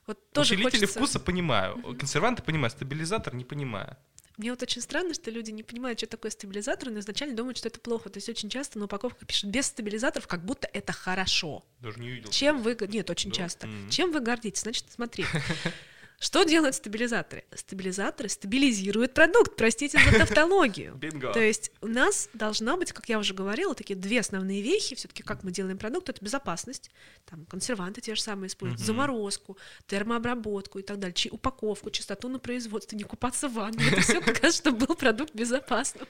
Вот тоже Усилители хочется... вкуса понимаю, консерванты понимаю, стабилизатор не понимаю. Мне вот очень странно, что люди не понимают, что такое стабилизатор, но изначально думают, что это плохо. То есть очень часто на упаковках пишут без стабилизаторов, как будто это хорошо. Даже не увидел. Чем вы... Нет, очень Да? часто. Мгм. Чем вы гордитесь? Значит, смотри. Что делают стабилизаторы? Стабилизаторы стабилизируют продукт, простите за тавтологию. Бинго. То есть у нас должна быть, как я уже говорила, такие две основные вехи, все-таки как мы делаем продукт, это безопасность, там консерванты те же самые используют, Мгм. заморозку, термообработку и так далее, чи- упаковку, чистоту на производстве, не купаться в ванне, это все показывает, чтобы был продукт безопасным.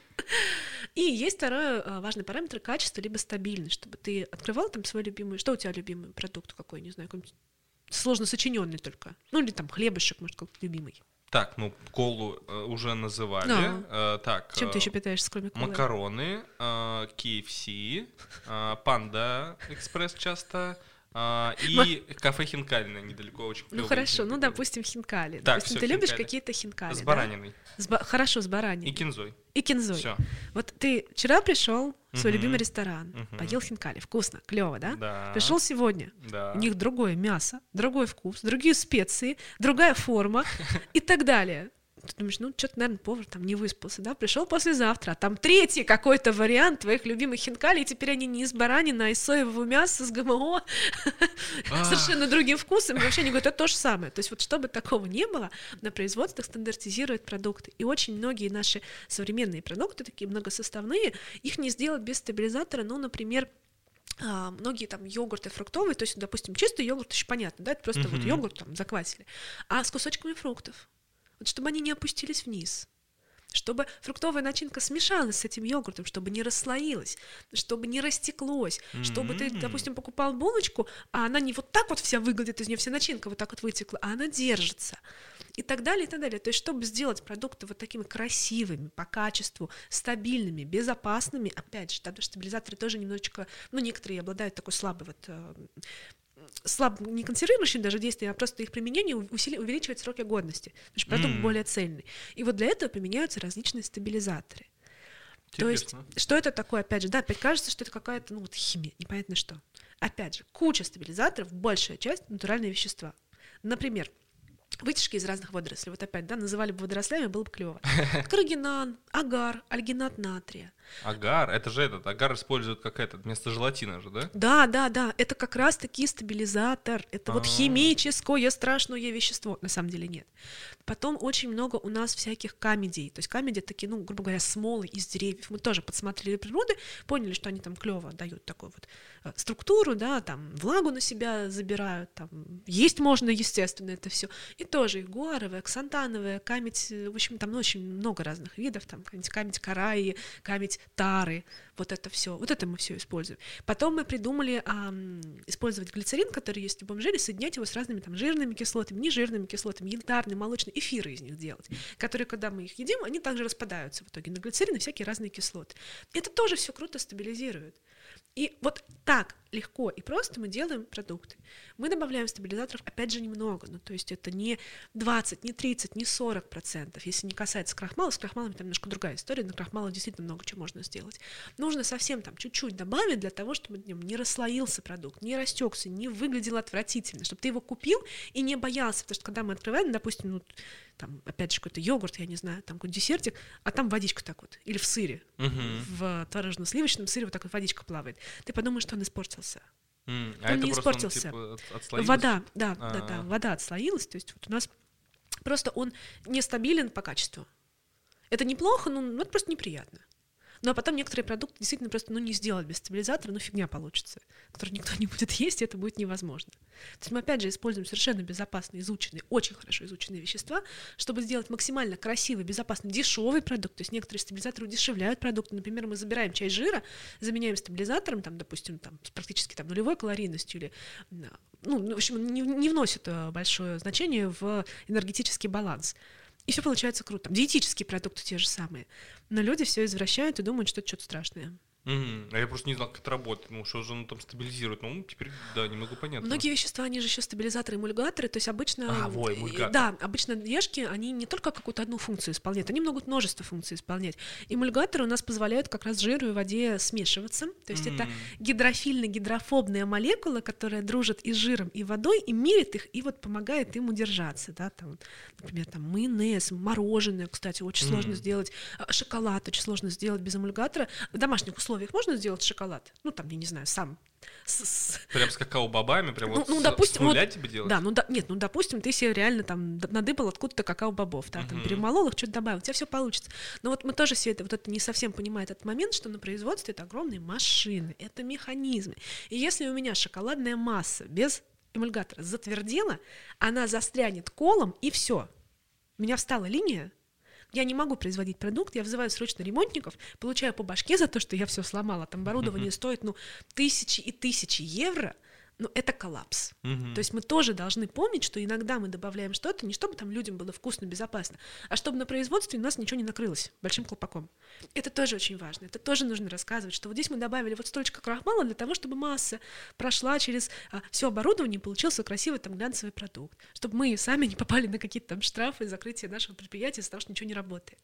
И есть второй э, важный параметр качество либо стабильность, чтобы ты открывал там свой любимый, что у тебя любимый продукт какой, не знаю, какой-нибудь сложно сочиненный только, ну или там хлебушек, может, какой-то любимый. Так, ну, колу э, уже называли. Да. Э, так, Чем ты э, еще питаешься, кроме колы? Макароны, э, KFC, э, Панда Экспресс часто, э, и кафе Хинкальное недалеко очень Ну хорошо, ну допустим хинкали. Так, допустим, всё, ты любишь хинкали. какие-то хинкали. С да? бараниной С ба- Хорошо, с бараниной. и кинзой. И кинзой. Все. Вот ты вчера пришел в свой Мгм. любимый ресторан, Мгм. поел хинкали, вкусно, клево, да? Да. Пришел сегодня, Да. у них другое мясо, другой вкус, другие специи, другая форма и так далее. Ты думаешь, ну, что-то, наверное, повар там не выспался, да? Пришел послезавтра, а там третий какой-то вариант твоих любимых хинкалей, и теперь они не из баранины, а из соевого мяса, с ГМО, А. совершенно другим вкусом, и вообще они говорят, это то же самое. То есть вот чтобы такого не было, на производствах стандартизируют продукты. И очень многие наши современные продукты, такие многосоставные, их не сделать без стабилизатора, ну, например, а, многие там йогурты фруктовые, то есть, допустим, чистый йогурт еще понятно, да, это просто вот йогурт там заквасили, а с кусочками фруктов, вот чтобы они не опустились вниз, чтобы фруктовая начинка смешалась с этим йогуртом, чтобы не расслоилась, чтобы не растеклось, чтобы ты, допустим, покупал булочку, а она не вот так вот вся выглядит, из нее вся начинка вот так вот вытекла, а она держится. И так далее, и так далее. То есть, чтобы сделать продукты вот такими красивыми, по качеству, стабильными, безопасными, опять же, да, стабилизаторы тоже немножечко, ну, некоторые обладают такой слабой вот э, слабо не консервирующим даже действием, а просто их применение усили- увеличивает сроки годности, потому что продукт М. более цельный. И вот для этого применяются различные стабилизаторы. То есть, Интересно. что это такое, опять же, да, опять кажется, что это какая-то, ну, вот химия, непонятно что. Опять же, куча стабилизаторов, большая часть натуральные вещества. Например, вытяжки из разных водорослей. Вот опять, да, называли бы водорослями, было бы клево. Карагинан, агар, альгинат натрия. Агар, это же этот, агар используют как этот, вместо желатина же, да? Да, да, да, это как раз-таки стабилизатор. Это вот А. химическое страшное вещество. На самом деле нет. Потом очень много у нас всяких камедий. То есть камеди такие, ну, грубо говоря, смолы из деревьев. Мы тоже подсмотрели природы, поняли, что они там клево дают такую вот э, структуру, да, там влагу на себя забирают, там есть можно, естественно, это все. И тоже их гуаровая, ксантановая, камедь, э, в общем, там ну, очень много разных видов, там камедь, камедь караи, камедь тары, вот это все, вот это мы все используем. Потом мы придумали ам, использовать глицерин, который есть в любом жире, соединять его с разными там жирными кислотами, нежирными кислотами, янтарные, молочные, эфиры из них делать, которые, когда мы их едим, они также распадаются в итоге на глицерин и всякие разные кислоты. Это тоже все круто стабилизирует. И вот так легко и просто мы делаем продукты. Мы добавляем стабилизаторов, опять же, немного. Ну, то есть это не 20, не 30, не 40 процентов. Если не касается крахмала, с крахмалами там немножко другая история. На крахмалах действительно много чего можно сделать. Нужно совсем там чуть-чуть добавить для того, чтобы в нем не расслоился продукт, не растекся, не выглядел отвратительно, чтобы ты его купил и не боялся. Потому что когда мы открываем, допустим, ну, там, опять же, какой-то йогурт, я не знаю, там какой-то десертик, а там водичка так вот, или в сыре, Мгм. в творожно-сливочном сыре вот так вот водичка плавает. Ты подумаешь, что он испортился. М, Он не просто испортился. типа, от- отслоилось? Вода, да, да, да, А. вода отслоилась, то есть вот у нас просто он нестабилен по качеству. Это неплохо, но ну, это просто неприятно. Ну а потом некоторые продукты действительно просто ну, не сделать без стабилизатора, ну фигня получится, который никто не будет есть, и это будет невозможно. То есть мы опять же используем совершенно безопасные, изученные, очень хорошо изученные вещества, чтобы сделать максимально красивый, безопасный, дешевый продукт. То есть некоторые стабилизаторы удешевляют продукты. Например, мы забираем часть жира, заменяем стабилизатором, там, допустим, там, с практически там, нулевой калорийностью или ну, в общем, не, не вносит э, большое значение в энергетический баланс. И все получается круто. Диетические продукты те же самые. Но люди все извращают и думают, что это что-то страшное. Мгм. А я просто не знал, как это работает. Ну, что же оно там стабилизирует. Ну, теперь, да, немного понятно. Многие вещества, они же еще стабилизаторы, эмульгаторы, то есть обычно... А, во, эмульгатор. Да, обычно ешки, они не только какую-то одну функцию исполняют, они могут множество функций исполнять. Эмульгаторы у нас позволяют как раз жиру и воде смешиваться, то есть это М. гидрофильно-гидрофобная молекула, которая дружит и с жиром, и водой, и мирит их, и вот помогает им удержаться, да, там, например, там майонез, мороженое, кстати, очень сложно М. сделать, а, шоколад очень сложно сделать без эмульгатора. В домашних условиях можно сделать шоколад? Ну, там, я не знаю, сам. С- с- Прям с какао-бобами, прям Ну, вот ну, с- допустим, с нуля вот- тебе делать? Да, ну да, нет, ну допустим, ты себе реально там надыбал откуда-то какао-бобов, да, там Мгм. перемолол их, что-то добавил, у тебя все получится. Но вот мы тоже все это, вот это не совсем понимаем этот момент, что на производстве это огромные машины, это механизмы. И если у меня шоколадная масса без эмульгатора затвердела, она застрянет колом, и все. У меня встала линия, я не могу производить продукт, я вызываю срочно ремонтников, получаю по башке за то, что я все сломала. Там оборудование стоит, ну, тысячи и тысячи евро, ну, это коллапс. Мгм. То есть мы тоже должны помнить, что иногда мы добавляем что-то не чтобы там людям было вкусно, безопасно, а чтобы на производстве у нас ничего не накрылось большим колпаком. Это тоже очень важно. Это тоже нужно рассказывать, что вот здесь мы добавили вот столько крахмала для того, чтобы масса прошла через все оборудование и получился красивый там глянцевый продукт. Чтобы мы сами не попали на какие-то там штрафы, закрытие нашего предприятия из-за того, что ничего не работает.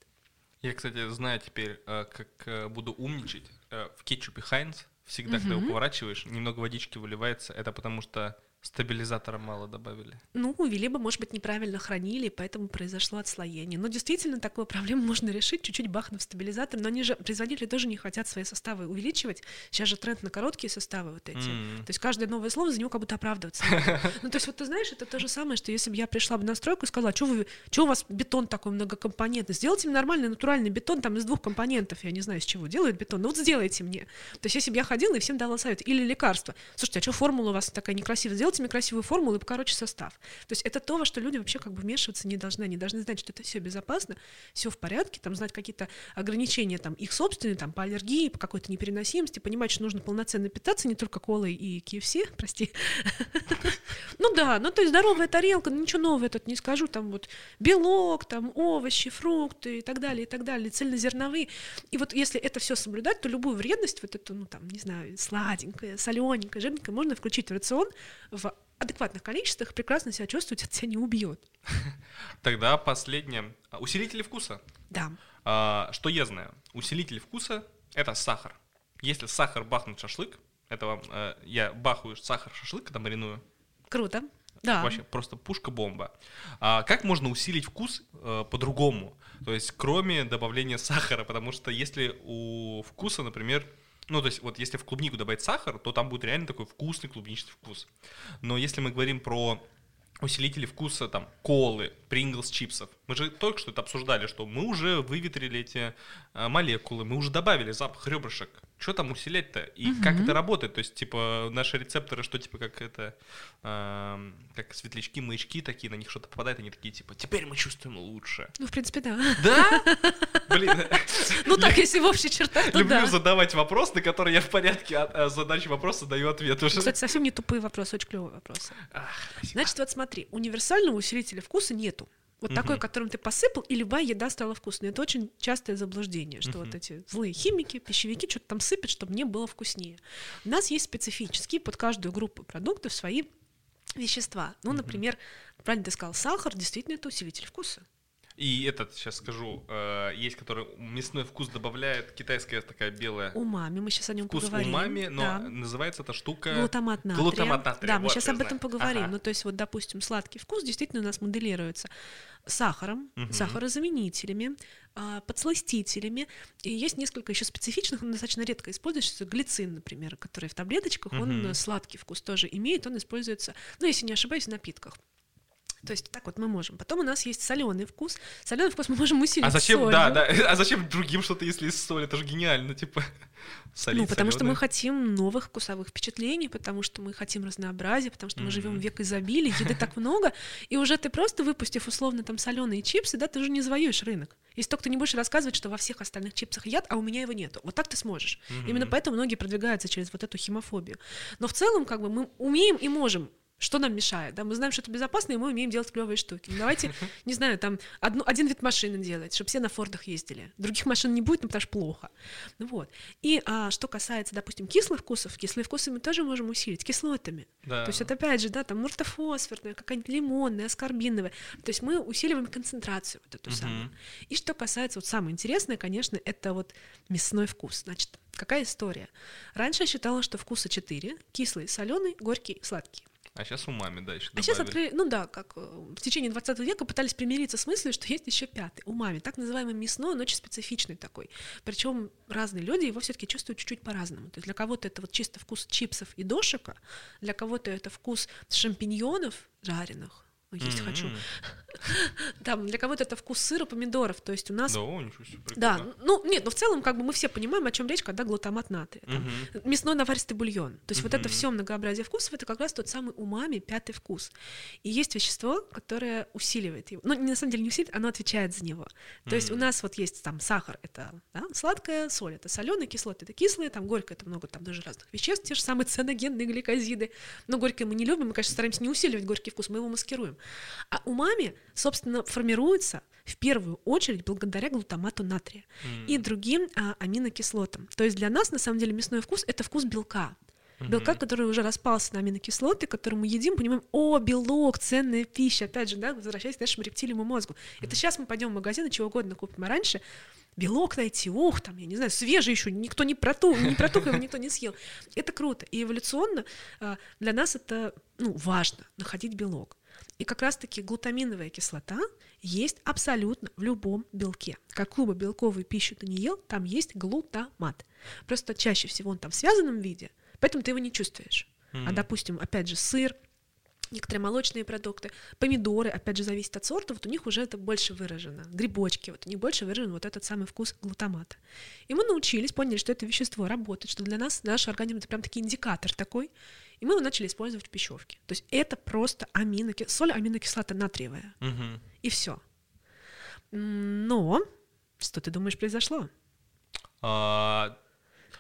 Я, кстати, знаю теперь, э, как э, буду умничать. Э, В кетчупе Хайнц всегда, когда его поворачиваешь, немного водички выливается. Это потому что стабилизатора мало добавили. Ну, либо, может быть, неправильно хранили, поэтому произошло отслоение. Но действительно, такую проблему можно решить, чуть-чуть бахнув стабилизатор. Но они же, производители тоже не хотят свои составы увеличивать. Сейчас же тренд на короткие составы вот эти. М. То есть каждое новое слово за него как будто оправдываться. Ну, то есть вот ты знаешь, это то же самое, что если бы я пришла бы на стройку и сказала, что вы, что у вас бетон такой многокомпонентный, сделайте мне нормальный натуральный бетон там из двух компонентов, я не знаю, из чего делают бетон, ну вот сделайте мне. То есть если бы я ходила и всем дала совет, или лекарство, слушайте, а что формула у вас такая некрасивая, сделайте мне красивую формулу и покороче состав. То есть это то, во что люди вообще как бы вмешиваться не должны, они должны знать, что это все безопасно, все в порядке, там знать какие-то ограничения там их собственные, там по аллергии, по какой-то непереносимости, понимать, что нужно полноценно питаться, не только колой и KFC, прости. Ну да, ну то есть здоровая тарелка, ну ничего нового я тут не скажу, там вот белок, там овощи, фрукты и так далее, и так далее, цельнозерновые. И вот если это все соблюдать, то любую вредность, вот эту, ну там, не знаю, сладенькое, солененькое, жирненькое, можно включить в рацион в адекватных количествах, прекрасно себя чувствовать, это тебя не убьет. Тогда последнее. Усилители вкуса. Да. А, Что я знаю? Усилитель вкуса — это сахар. Если сахар бахнуть шашлык, это вам, э, я бахаю сахар шашлык, когда мариную, Круто. Да. Вообще просто пушка-бомба. А как можно усилить вкус э, по-другому? То есть кроме добавления сахара, потому что если у вкуса, например, ну, то есть вот если в клубнику добавить сахар, то там будет реально такой вкусный клубничный вкус. Но если мы говорим про усилители вкуса, там, колы, Принглс, чипсов, мы же только что это обсуждали, что мы уже выветрили эти э, молекулы, мы уже добавили запах ребрышек. Что там усилять-то? И как это работает? То есть, типа, наши рецепторы, что, типа, как это, эм, как светлячки, маячки такие, на них что-то попадает, они такие, типа, теперь мы чувствуем лучше. Ну, в принципе, да. Да? Блин, Ну, так, если в общих чертах, то люблю да. задавать вопрос, на которые я в порядке э, задачи вопроса даю ответ уже. Кстати, совсем не тупые вопросы, очень клевые вопросы. Значит, вот смотри, универсального усилителя вкуса нету. Вот такой, Мгм. которым ты посыпал, и любая еда стала вкусной. Это очень частое заблуждение, что вот Мгм. эти злые химики, пищевики что-то там сыпят, чтобы мне было вкуснее. У нас есть специфические под каждую группу продуктов свои вещества. Ну, например, правильно ты сказал, сахар действительно это усилитель вкуса. И этот, сейчас скажу, э, есть, который мясной вкус добавляет, китайская такая белая Умами, мы сейчас о нем вкус поговорим. умами, но да. называется эта штука... Глутамат натрия. Глутамат натрия, Да, мы вот сейчас я об этом знаю. поговорим. Ага. Ну, то есть, вот, допустим, сладкий вкус действительно у нас моделируется сахаром, Мгм. сахарозаменителями, а, подсластителями. И есть несколько еще специфичных, но достаточно редко используется. Глицин, например, который в таблеточках, он Мгм. э, сладкий вкус тоже имеет, он используется, ну, если не ошибаюсь, в напитках. То есть так вот мы можем. Потом у нас есть соленый вкус. Соленый вкус мы можем усилить А зачем, солью. да, да, а зачем другим что-то, если из соли? Это же гениально, типа, солить Ну, потому что мы хотим новых вкусовых впечатлений, потому что мы хотим разнообразия, потому что мы живем в век изобилия, еды так много, и уже ты просто выпустив условно там соленые чипсы, да, ты уже не завоюешь рынок. Если только ты не будешь рассказывать, что во всех остальных чипсах яд, а у меня его нету. Вот так ты сможешь. Мгм. Именно поэтому многие продвигаются через вот эту химофобию. Но в целом, как бы, мы умеем и можем Что нам мешает? Да, мы знаем, что это безопасно, и мы умеем делать клевые штуки. Ну, давайте, не знаю, там одну, один вид машины делать, чтобы все на Фордах ездили. Других машин не будет, ну, потому что плохо. Ну, вот. И а, что касается, допустим, кислых вкусов, кислые вкусы мы тоже можем усилить кислотами. Да. То есть это опять же, да, там муртофосфорная, какая-нибудь лимонная, аскорбиновая. То есть мы усиливаем концентрацию вот эту Мгм. самую. И что касается, вот самое интересное, конечно, это вот мясной вкус. Значит, какая история? Раньше я считала, что вкуса четыре: кислый, соленый, горький, сладкий. А сейчас умами дальше А сейчас добавили. открыли, ну да, как э, в течение 20 века пытались примириться с мыслью, что есть еще пятый, умами, так называемый мясной, но очень специфичный такой. Причем разные люди его все-таки чувствуют чуть-чуть по-разному. То есть для кого-то это вот чисто вкус чипсов и дошика, для кого-то это вкус шампиньонов жареных. Есть М-м. хочу. Там для кого-то это вкус сыра, помидоров. То есть у нас Да, о, ничего себе, да, ну нет, но в целом как бы мы все понимаем, о чем речь, когда глутамат натрия. Мгм. Мясной наваристый бульон. То есть вот это все многообразие вкусов, это как раз тот самый умами, пятый вкус. И есть вещество, которое усиливает его. Ну, не, на самом деле не усиливает, оно отвечает за него. То есть у нас вот есть там сахар, это да, сладкая, соль, это соленая, кислоты, это кислые, там горькое, это много там даже разных веществ, те же самые ценогенные гликозиды. Но горькое мы не любим, мы, конечно, стараемся не усиливать горький вкус, мы его маскируем. А умами, собственно, формируется в первую очередь благодаря глутамату натрия и М. другим а, аминокислотам. То есть для нас, на самом деле, мясной вкус — это вкус белка. Белка, Мгм. который уже распался на аминокислоты, который мы едим, понимаем, о, белок, ценная пища. Опять же, да, возвращаясь к нашему рептильному мозгу. Это сейчас мы пойдем в магазин и чего угодно купим. А раньше белок найти, ох, там, я не знаю, свежий еще, никто не протух, не протух, его никто не съел. Это круто. И эволюционно а, для нас это ну, важно, находить белок. И как раз-таки глутаминовая кислота есть абсолютно в любом белке. Какую бы белковую пищу ты не ел, там есть глутамат. Просто чаще всего он там в связанном виде, поэтому ты его не чувствуешь. А, Мгм. допустим, опять же, сыр, некоторые молочные продукты, помидоры, опять же, зависит от сорта, вот у них уже это больше выражено. Грибочки, вот у них больше выражен вот этот самый вкус глутамата. И мы научились, поняли, что это вещество работает, что для нас наш организм это прям таки индикатор такой, и мы его начали использовать в пищевке. То есть это просто аминокислота, соль аминокислота натриевая, Мгм. и все. Но что ты думаешь произошло? А,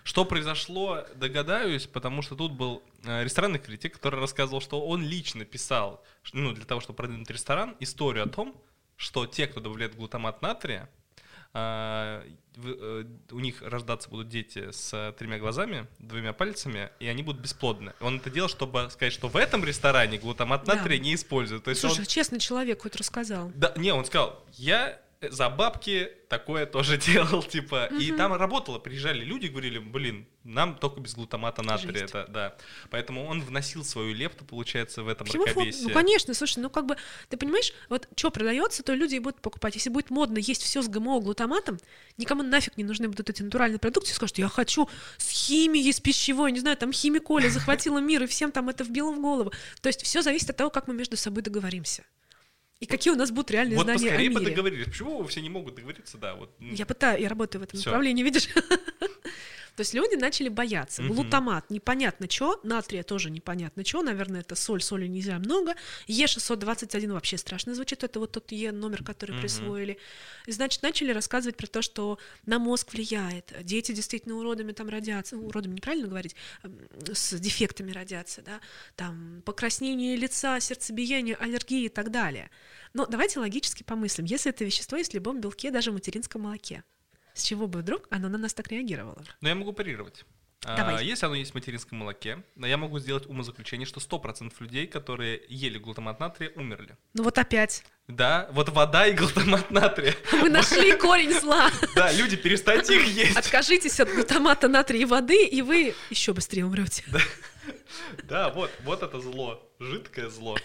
Что произошло, догадаюсь, потому что тут был э, ресторанный критик, который рассказывал, что он лично писал, ну, для того, чтобы продвинуть ресторан, историю о том, что те, кто добавляет глутамат натрия, у них рождаться будут дети с э, тремя глазами, двумя пальцами, и они будут бесплодны. Он это делал, чтобы сказать, что в этом ресторане глутамат Да. натрия не используют. То есть он Слушай, честный человек хоть рассказал. да, не, он сказал, я за бабки такое тоже делал, типа, и Мгм. там работало, приезжали люди, говорили, блин, нам только без глутамата натрия, это, да. Поэтому он вносил свою лепту, получается, в этом Химофоб. мракобесие. Ну, конечно, слушай, ну как бы, ты понимаешь, вот что продается, то люди и будут покупать. Если будет модно есть все с ГМО глутаматом, никому нафиг не нужны будут эти натуральные продукты. Скажут, я хочу с химией, с пищевой, не знаю, там химиколи захватила мир, и всем там это вбило в голову. То есть все зависит от того, как мы между собой договоримся. И какие у нас будут реальные Вот знания о поскорее бы мире. договорились. Почему все не могут договориться, да, вот. м, Я пытаюсь, я работаю в этом Всё. направлении, видишь? То есть люди начали бояться. Мгм. Глутамат непонятно что, натрия тоже непонятно что, наверное, это соль, соли нельзя много. Е621 вообще страшно звучит, это вот тот Е номер, который Мгм. присвоили. И, значит, начали рассказывать про то, что на мозг влияет, дети действительно уродами там родятся, ну, уродами неправильно говорить, с дефектами родятся, да, там покраснение лица, сердцебиение, аллергии и так далее. Но давайте логически помыслим, если это вещество есть в любом белке, даже в материнском молоке, с чего бы вдруг оно на нас так реагировало? Но я могу парировать. А, Давай. если оно есть в материнском молоке, но я могу сделать умозаключение, что 100% людей, которые ели глутамат натрия, умерли. Ну вот опять. Да, вот вода и глутамат натрия. Мы нашли корень зла. Да, люди, перестаньте их есть. Откажитесь от глутамата натрия и воды, и вы еще быстрее умрете. Да, вот, вот это зло, жидкое зло.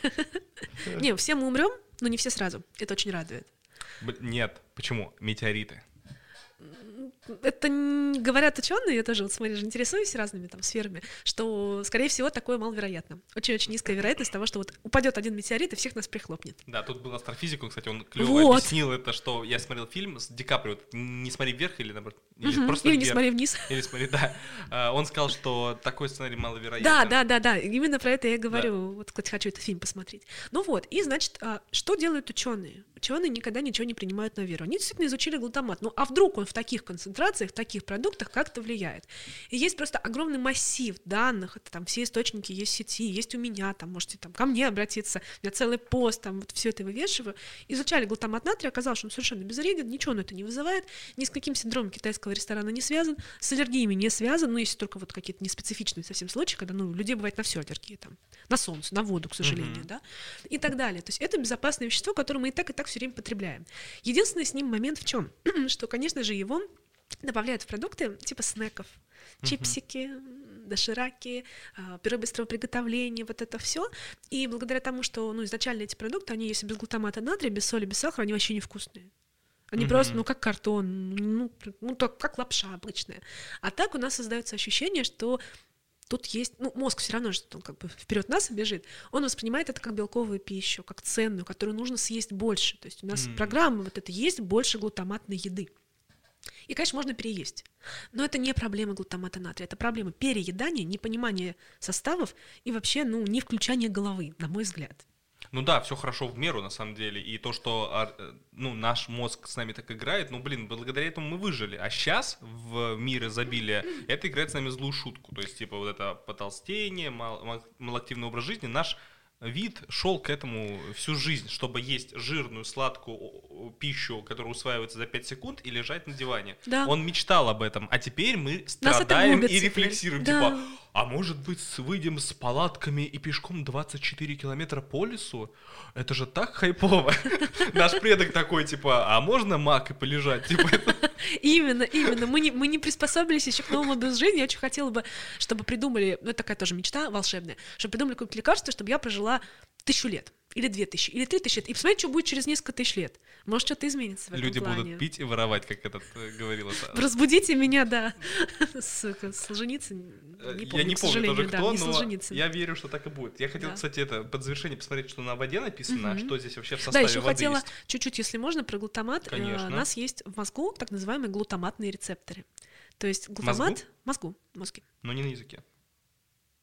Не, все мы умрем, но не все сразу. Это очень радует. Нет, почему? Метеориты. Это говорят ученые, я тоже вот смотришь, интересуюсь разными там сферами, что, скорее всего, такое маловероятно. Очень-очень низкая вероятность того, что вот упадет один метеорит и всех нас прихлопнет. Да, тут был астрофизик, он, кстати, он клево Вот. объяснил это, что я смотрел фильм с Ди Каприо, вот, «Не смотри вверх» или, наоборот, или Мгм. просто Или не вверх. смотри вниз. Или смотри, да. А, Он сказал, что такой сценарий маловероятен. Да, да, да, да. Именно про это я говорю. Вот, кстати, хочу этот фильм посмотреть. Ну вот, и значит, а, что делают ученые? Ученые никогда ничего не принимают на веру. Они действительно изучили глутамат. Ну а вдруг он в таких концентрациях в таких продуктах как-то влияет. И есть просто огромный массив данных, это там все источники есть в сети, есть у меня, там можете там ко мне обратиться, у меня целый пост, там вот все это вывешиваю. Изучали глутамат натрия, оказалось, что он совершенно безвреден, ничего он это не вызывает, ни с каким синдромом китайского ресторана не связан, с аллергиями не связан, ну, если только вот какие-то неспецифичные совсем случаи, когда, ну, у людей бывает на все аллергии, там, на солнце, на воду, к сожалению, mm-hmm. да, и так далее. То есть это безопасное вещество, которое мы и так, и так все время потребляем. Единственный с ним момент в чем? что, конечно же, его добавляют в продукты типа снеков, чипсики, дошираки, а, пюре быстрого приготовления, вот это все. И благодаря тому, что ну, изначально эти продукты, они если без глутамата натрия, без соли, без сахара, они вообще невкусные. Они mm-hmm. просто, ну, как картон, ну, ну, так, как лапша обычная. А так у нас создается ощущение, что тут есть, ну, мозг все равно, что он как бы вперед нас бежит, он воспринимает это как белковую пищу, как ценную, которую нужно съесть больше. То есть у нас mm. программа вот это есть больше глутаматной еды. И, конечно, можно переесть. Но это не проблема глутамата натрия, это проблема переедания, непонимания составов и вообще, ну, не включания головы, на мой взгляд. Ну да, все хорошо в меру, на самом деле. И то, что а, э, ну, наш мозг с нами так играет, ну, блин, благодаря этому мы выжили. А сейчас в мир изобилия это играет с нами злую шутку. То есть, типа, вот это потолстение, мал- малоактивный образ жизни, наш вид шел к этому всю жизнь, чтобы есть жирную, сладкую пищу, которая усваивается за 5 секунд, и лежать на диване. Да. Он мечтал об этом, а теперь мы страдаем и рефлексируем. Да. Типа, а может быть, выйдем с палатками и пешком 24 километра по лесу? Это же так хайпово. Наш предок такой, типа, а можно мак и полежать? Типа, Именно, именно. Мы не, мы не приспособились еще к новому образу жизни. Я очень хотела бы, чтобы придумали, ну, такая тоже мечта волшебная, чтобы придумали какое-то лекарство, чтобы я прожила тысячу лет или две тысячи, или три тысячи лет. И посмотрите, что будет через несколько тысяч лет. Может, что-то изменится в этом Люди плане. будут пить и воровать, как этот э, говорил. Разбудите меня, да. Солженицын. Не помню, я не помню тоже да, кто, но я верю, что так и будет. Я хотел, да. кстати, это под завершение посмотреть, что на воде написано, угу. что здесь вообще в составе Да, еще воды хотела есть. чуть-чуть, если можно, про глутамат. Э, Конечно. У нас есть в мозгу так называемые глутаматные рецепторы. То есть глутамат... Мозгу? Мозгу, мозги. Но не на языке.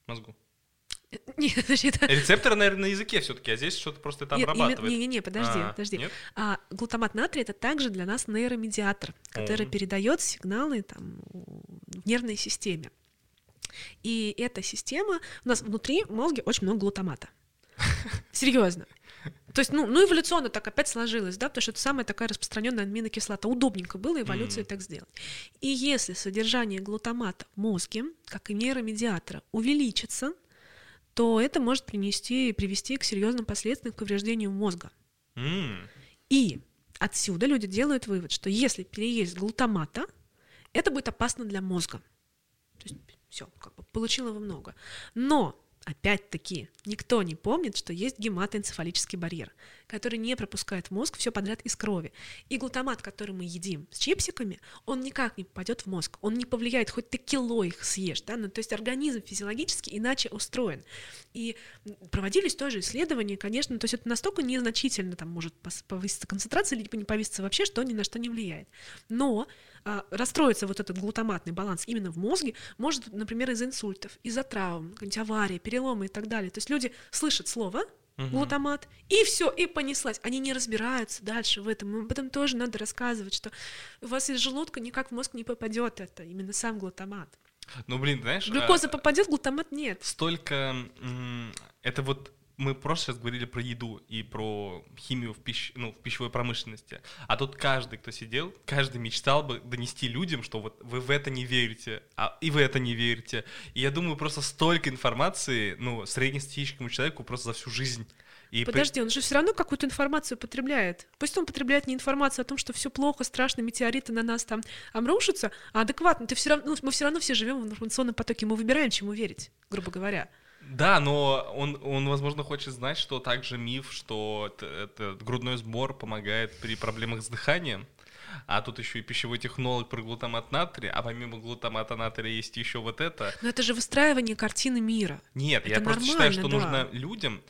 Мозгу. Нет, значит... Рецепторы, наверное, на языке все-таки, а здесь что-то просто это обрабатывает. Не-не-не, подожди, а, подожди. Нет? А, глутамат натрия это также для нас нейромедиатор, который mm. передает сигналы там, в нервной системе. И эта система, у нас внутри мозга очень много глутамата. Серьезно. То есть, ну, ну, эволюционно так опять сложилось, да, потому что это самая такая распространенная аминокислота. Удобненько было эволюции mm. так сделать. И если содержание глутамата в мозге, как и нейромедиатора, увеличится, то это может принести, привести к серьезным последствиям, к повреждению мозга. Mm. И отсюда люди делают вывод, что если переесть глутамата, это будет опасно для мозга. То есть все, как бы получил его много. Но Опять-таки, никто не помнит, что есть гематоэнцефалический барьер, который не пропускает в мозг все подряд из крови. И глутамат, который мы едим с чипсиками, он никак не попадет в мозг, он не повлияет, хоть ты кило их съешь, да, ну, то есть организм физиологически иначе устроен. И проводились тоже исследования, конечно, то есть это настолько незначительно, там может повыситься концентрация, либо не повыситься вообще, что ни на что не влияет. Но а, расстроится вот этот глутаматный баланс именно в мозге, может, например, из-за инсультов, из-за травм, аварии, переломы и так далее. То есть люди слышат слово угу. глутамат, и все, и понеслась. Они не разбираются дальше в этом. Об этом тоже надо рассказывать, что у вас из желудка никак в мозг не попадет это, именно сам глутамат. Ну, блин, знаешь... Глюкоза а... попадет, глутамат нет. Столько... Это вот мы просто сейчас говорили про еду и про химию в, пищ... ну, в пищевой промышленности. А тут каждый, кто сидел, каждый мечтал бы донести людям, что вот вы в это не верите, а и вы это не верите. И я думаю, просто столько информации, ну, среднестатистическому человеку просто за всю жизнь. И Подожди, он же все равно какую-то информацию потребляет. Пусть он потребляет не информацию о том, что все плохо, страшно, метеориты на нас там обрушатся, а адекватно. Ты все равно, ну, мы все равно все живем в информационном потоке, мы выбираем, чему верить, грубо говоря. Да, но он, он, возможно, хочет знать, что также миф, что это, грудной сбор помогает при проблемах с дыханием. А тут еще и пищевой технолог про глутамат натрия, а помимо глутамата натрия есть еще вот это. Но это же выстраивание картины мира. Нет, это я просто считаю, что да. нужно людям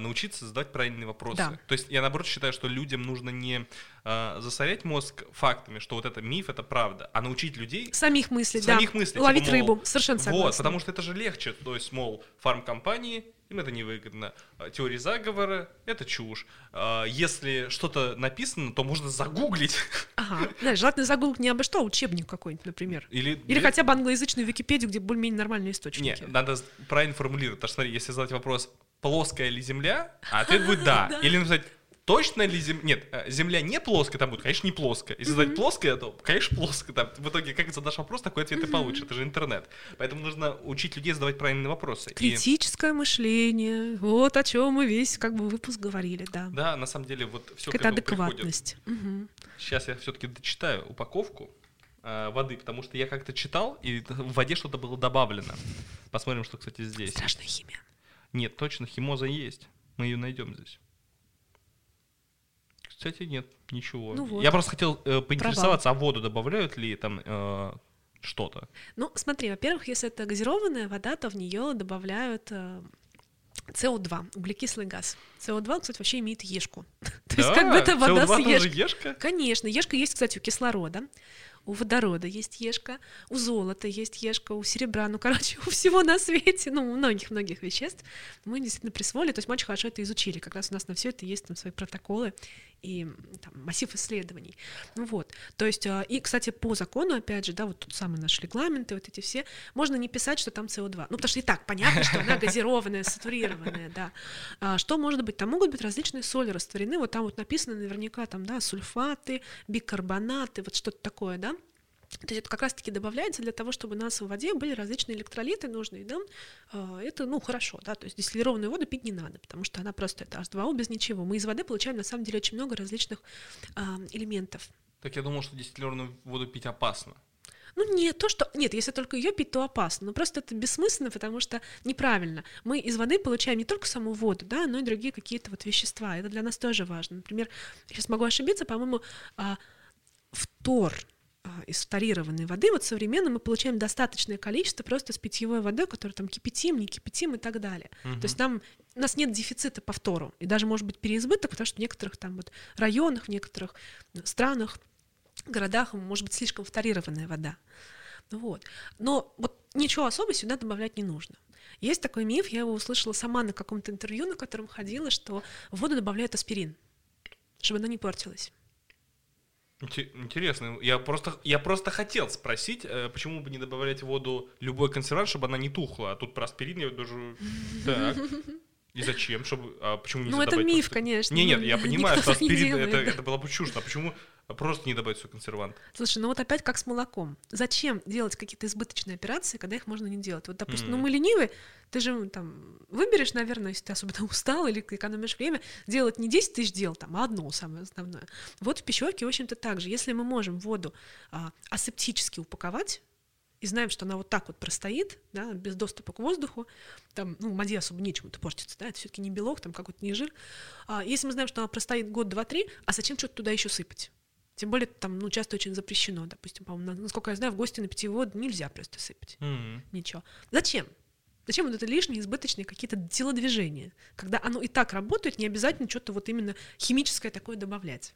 научиться задавать правильные вопросы. Да. То есть я наоборот считаю, что людям нужно не э, засорять мозг фактами, что вот это миф, это правда, а научить людей Самих мыслей, самих да. мыслей. Ловить типа, мол, рыбу. Совершенно согласна. Вот, потому что это же легче. То есть, мол, фармкомпании, им это невыгодно. А Теории заговора — это чушь. А, Если что-то написано, то можно загуглить. Ага. Да, желательно загуглить не обо что, а учебник какой-нибудь, например. Или, Или хотя бы англоязычную Википедию, где более-менее нормальные источники. Не, надо правильно формулировать. Потому что, смотри, если задать вопрос, плоская ли Земля, а ответ будет да. Или написать, точно ли Земля... Нет, э, Земля не плоская, там будет, конечно, не плоская. Если задать плоская, то, конечно, плоская. Там, в итоге, как задашь вопрос, такой ответ и получишь. Это же интернет. Поэтому нужно учить людей задавать правильные вопросы. И- Критическое мышление. Вот о чем мы весь как бы выпуск говорили, да. Да, на самом деле, вот все приходит. адекватность. Мгм. Сейчас я все-таки дочитаю упаковку э, воды, потому что я как-то читал, и в воде что-то было добавлено. Посмотрим, что, кстати, здесь. Страшная химия. Нет, точно, химоза есть. Мы ее найдем здесь. Кстати, нет, ничего. Ну вот. Я просто хотел э, поинтересоваться, а воду добавляют ли там э, что-то? Ну, смотри, во-первых, если это газированная вода, то в нее добавляют э, СО2, углекислый газ. СО2, кстати, вообще имеет ешку. То есть как бы это вода CO2 с ешка? Конечно, ешка есть, кстати, у кислорода, у водорода есть ешка, у золота есть ешка, у серебра, ну, короче, у всего на свете, ну, у многих-многих веществ мы действительно присвоили, то есть мы очень хорошо это изучили, как раз у нас на все это есть там свои протоколы и там, массив исследований. Ну вот, то есть, а, и, кстати, по закону, опять же, да, вот тут самые наши регламенты, вот эти все, можно не писать, что там СО2, ну, потому что и так понятно, что она газированная, сатурированная, да. А что может быть? Там могут быть различные соли растворены, вот там вот написано наверняка там, да, сульфаты, бикарбонаты, вот что-то такое, да, то есть это как раз-таки добавляется для того, чтобы у нас в воде были различные электролиты нужные, да, А, это, ну, хорошо, да, то есть дистиллированную воду пить не надо, потому что она просто это H2O без ничего. Мы из воды получаем, на самом деле, очень много различных а, элементов. Так я думал, что дистиллированную воду пить опасно. Ну, не то, что... Нет, если только ее пить, то опасно. Но просто это бессмысленно, потому что неправильно. Мы из воды получаем не только саму воду, да, но и другие какие-то вот вещества. Это для нас тоже важно. Например, сейчас могу ошибиться, по-моему, а, фтор из фторированной воды, вот современно мы получаем достаточное количество просто с питьевой водой, которую там кипятим, не кипятим и так далее. То есть нам у нас нет дефицита по фтору, и даже может быть переизбыток, потому что в некоторых там вот районах, в некоторых э, странах, городах может быть слишком фторированная вода. Вот. Но вот ничего особо сюда добавлять не нужно. Есть такой миф, я его услышала сама на каком-то интервью, на котором ходила, что в воду добавляют аспирин, чтобы она не портилась. Инте- Интересно. Я просто, я просто хотел спросить, э, почему бы не добавлять в воду любой консервант, чтобы она не тухла. А тут про аспирин я даже... Так. И зачем? Чтобы... А почему нельзя Ну, это миф, просто- конечно. Не, нет, ну, я понимаю, что не аспирин это, это было бы чушь. А почему просто не добавить свой консервант? Слушай, ну вот опять как с молоком. Зачем делать какие-то избыточные операции, когда их можно не делать? Вот, допустим, ну Мгм. мы ленивые, ты же ну, там выберешь, наверное, если ты особенно устал или экономишь время, делать не 10 тысяч дел, там, а одно самое основное. Вот в пищевке, в общем-то, так же. Если мы можем воду а, асептически упаковать, и знаем, что она вот так вот простоит, да, без доступа к воздуху, там, ну, в воде особо нечему-то портится, да, это все-таки не белок, там какой-то не жир. А если мы знаем, что она простоит год, два, три, а зачем что-то туда еще сыпать? Тем более там, ну, часто очень запрещено, допустим, по-моему, на- насколько я знаю, в гости на питьевую воду нельзя просто сыпать. М. Ничего. Зачем? Зачем вот это лишние, избыточные какие-то телодвижения? Когда оно и так работает, не обязательно что-то вот именно химическое такое добавлять.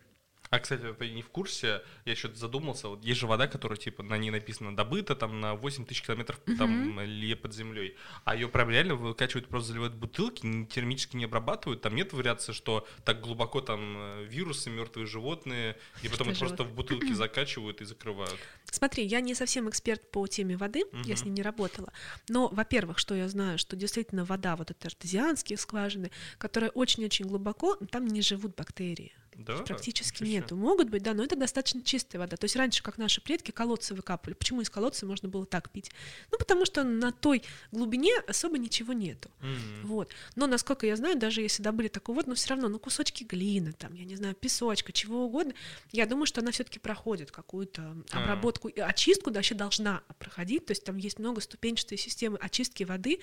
А, кстати, ты не в курсе, я еще задумался, вот есть же вода, которая, типа, на ней написано добыта там на 8 тысяч километров там ли под землей, а ее прям реально выкачивают, просто заливают бутылки, не- термически не обрабатывают, там нет вариации, что так глубоко там э, вирусы, мертвые животные, и потом это просто в бутылки закачивают и закрывают. Смотри, я не совсем эксперт по теме воды, я с ней не работала. Но, во-первых, что я знаю, что действительно вода, вот это артезианские скважины, которая очень-очень глубоко, там не живут бактерии. Да? Практически себе. нету. Могут быть, да, но это достаточно чистая вода. То есть раньше, как наши предки, колодцы выкапывали. Почему из колодца можно было так пить? Ну, потому что на той глубине особо ничего нету. М. Вот. Но, насколько я знаю, даже если добыли такую воду, но все равно, ну, кусочки глины, там, я не знаю, песочка, чего угодно, я думаю, что она все-таки проходит какую-то А. обработку, и очистку вообще должна проходить, то есть там есть много ступенчатой системы очистки воды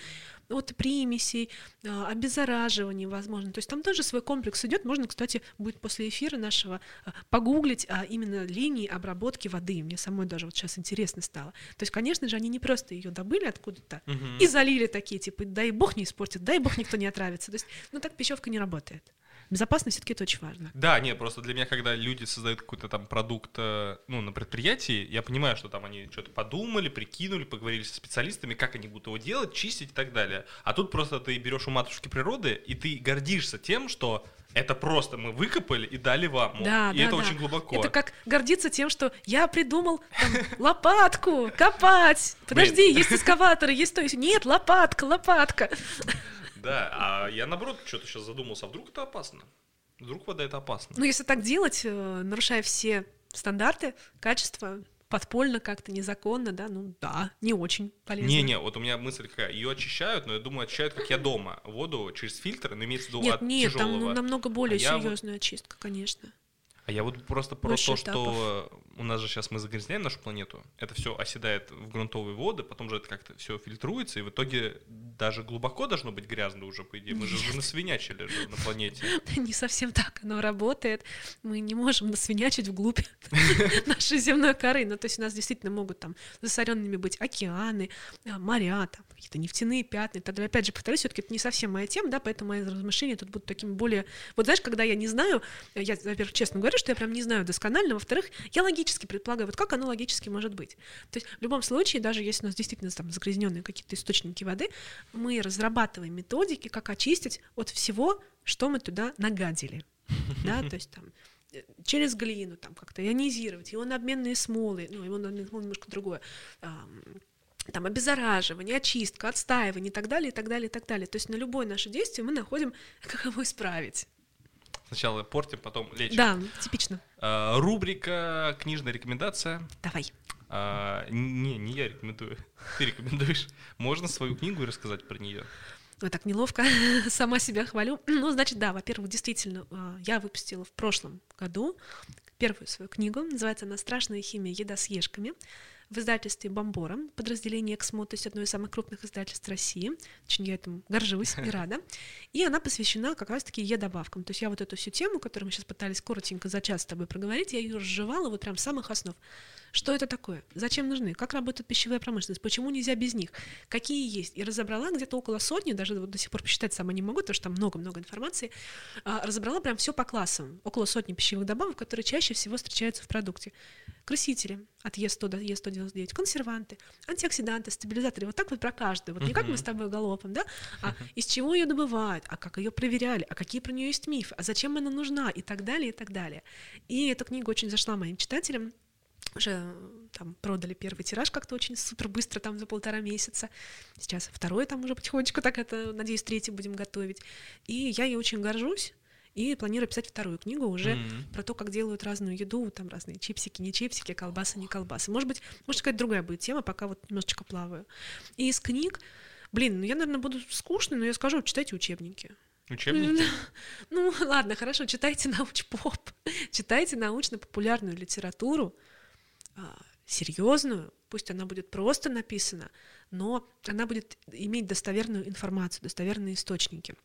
от примесей, а, обеззараживания, возможно. То есть там тоже свой комплекс идет, можно, кстати, будет после после эфира нашего э, погуглить а, именно линии обработки воды. Мне самой даже вот сейчас интересно стало. То есть, конечно же, они не просто ее добыли откуда-то Мгм. и залили такие, типа, дай бог не испортит, дай бог никто не отравится. То есть, ну так пищевка не работает. Безопасность все-таки это очень важно. Да, нет, просто для меня, когда люди создают какой-то там продукт, э, ну, на предприятии, я понимаю, что там они что-то подумали, прикинули, поговорили со специалистами, как они будут его делать, чистить и так далее. А тут просто ты берешь у матушки природы, и ты гордишься тем, что это просто мы выкопали и дали вам. Да, и да, это да. очень глубоко. Это как гордиться тем, что я придумал там, лопатку копать. Подожди, есть экскаваторы, есть то, есть нет, лопатка, лопатка. Да, а я наоборот что-то сейчас задумался, а вдруг это опасно? Вдруг вода это опасно? Ну, если так делать, э, нарушая все стандарты, качества, подпольно как-то, незаконно, да, ну да, не очень полезно. Не-не, вот у меня мысль какая, ее очищают, но я думаю, очищают, как я дома, воду через фильтр, но имеется в виду Нет, от нет, там ну, тяжелого. намного более А я вот- серьезная очистка, конечно. А я вот просто про Больше то, что у нас же сейчас мы загрязняем нашу планету, это все оседает в грунтовые воды, потом же это как-то все фильтруется, и в итоге даже глубоко должно быть грязно уже, по идее. Мы же уже насвинячили же на планете. Не совсем так оно работает. Мы не можем насвинячить вглубь нашей земной коры. Ну, то есть у нас действительно могут там засоренными быть океаны, а, моря, там, какие-то нефтяные пятна далее. Опять же, повторюсь, все-таки это не совсем моя тема, да, поэтому мои размышления тут будут такими более... Вот знаешь, когда я не знаю, я, во-первых, честно говорю, что я прям не знаю досконально, во-вторых, я логически предполагаю, вот как оно логически может быть. То есть в любом случае, даже если у нас действительно там загрязненные какие-то источники воды, мы разрабатываем методики, как очистить от всего, что мы туда нагадили. Да, то есть там э, через глину там как-то ионизировать, его на обменные смолы, ну, его на обменные смолы немножко другое, ам, там обеззараживание, очистка, отстаивание и так далее, и так далее, и так далее. То есть на любое наше действие мы находим, как его исправить. Сначала портим, потом лечим. Да, типично. А, Рубрика «Книжная рекомендация». Давай. А, Не, не я рекомендую. Ты рекомендуешь. Можно свою книгу и рассказать про нее? Ой, так неловко, сама себя хвалю. Ну, значит, да, во-первых, действительно, а, я выпустила в прошлом году первую свою книгу. Называется она «Страшная химия. Еда с ешками» в издательстве «Бомбора», подразделение «Эксмо», то есть одно из самых крупных издательств России. Очень я этому горжусь и рада. И она посвящена как раз-таки Е-добавкам. То есть я вот эту всю тему, которую мы сейчас пытались коротенько за час с тобой проговорить, я ее разжевала вот прям с самых основ. Что это такое? Зачем нужны? Как работает пищевая промышленность? Почему нельзя без них? Какие есть? И разобрала где-то около сотни, даже вот до сих пор посчитать сама не могу, потому что там много-много информации. А, разобрала прям все по классам. Около сотни пищевых добавок, которые чаще всего встречаются в продукте. Красители от Е100 до Е199, консерванты, антиоксиданты, стабилизаторы. Вот так вот про каждую. Вот не как мы с тобой галопом, да? А из чего ее добывают, а как ее проверяли, а какие про нее есть мифы, а зачем она нужна и так далее, и так далее. И эта книга очень зашла моим читателям уже э, там продали первый тираж как-то очень супер быстро, там за полтора месяца. Сейчас второй там уже потихонечку, так это, надеюсь, третий будем готовить. И я ей очень горжусь. И планирую писать вторую книгу уже М. про то, как делают разную еду, там разные чипсики, не чипсики, колбасы, не колбасы. Может быть, может какая-то другая будет тема, пока вот немножечко плаваю. И из книг, блин, ну я, наверное, буду скучной, но я скажу, читайте учебники. Учебники? Ну, ладно, хорошо, читайте научпоп, читайте научно-популярную литературу, серьезную, пусть она будет просто написана, но она будет иметь достоверную информацию, достоверные источники.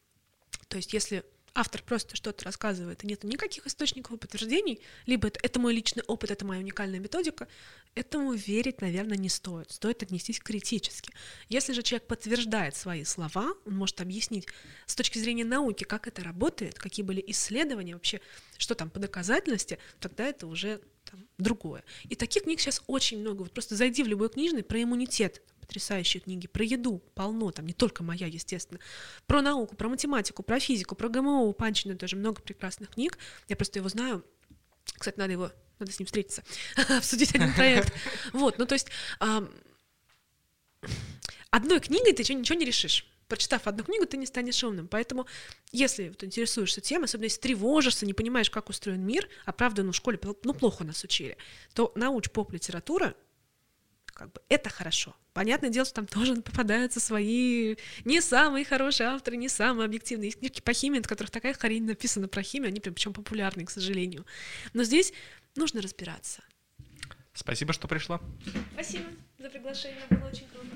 То есть, если автор просто что-то рассказывает, и нет никаких источников и подтверждений, либо это, это мой личный опыт, это моя уникальная методика, этому верить, наверное, не стоит. Стоит отнестись критически. Если же человек подтверждает свои слова, он может объяснить с точки зрения науки, как это работает, какие были исследования, вообще, что там по доказательности, тогда это уже там, другое. И таких книг сейчас очень много. Вот просто зайди в любой книжный про иммунитет, потрясающие книги, про еду полно, там не только моя, естественно, про науку, про математику, про физику, про ГМО, у Панчина тоже много прекрасных книг. Я просто его знаю. Кстати, надо его, надо с ним встретиться, обсудить один проект. Вот, ну то есть одной книгой ты ничего не решишь. Прочитав одну книгу, ты не станешь умным. Поэтому, если вот интересуешься темой, особенно если тревожишься, не понимаешь, как устроен мир, а правда, ну, в школе ну, плохо нас учили, то науч поп-литература, как бы, это хорошо. Понятное дело, что там тоже попадаются свои не самые хорошие авторы, не самые объективные. Есть книжки по химии, от которых такая хрень написана про химию, они прям причем популярные, к сожалению. Но здесь нужно разбираться. Спасибо, что пришла. Спасибо за приглашение, было очень круто.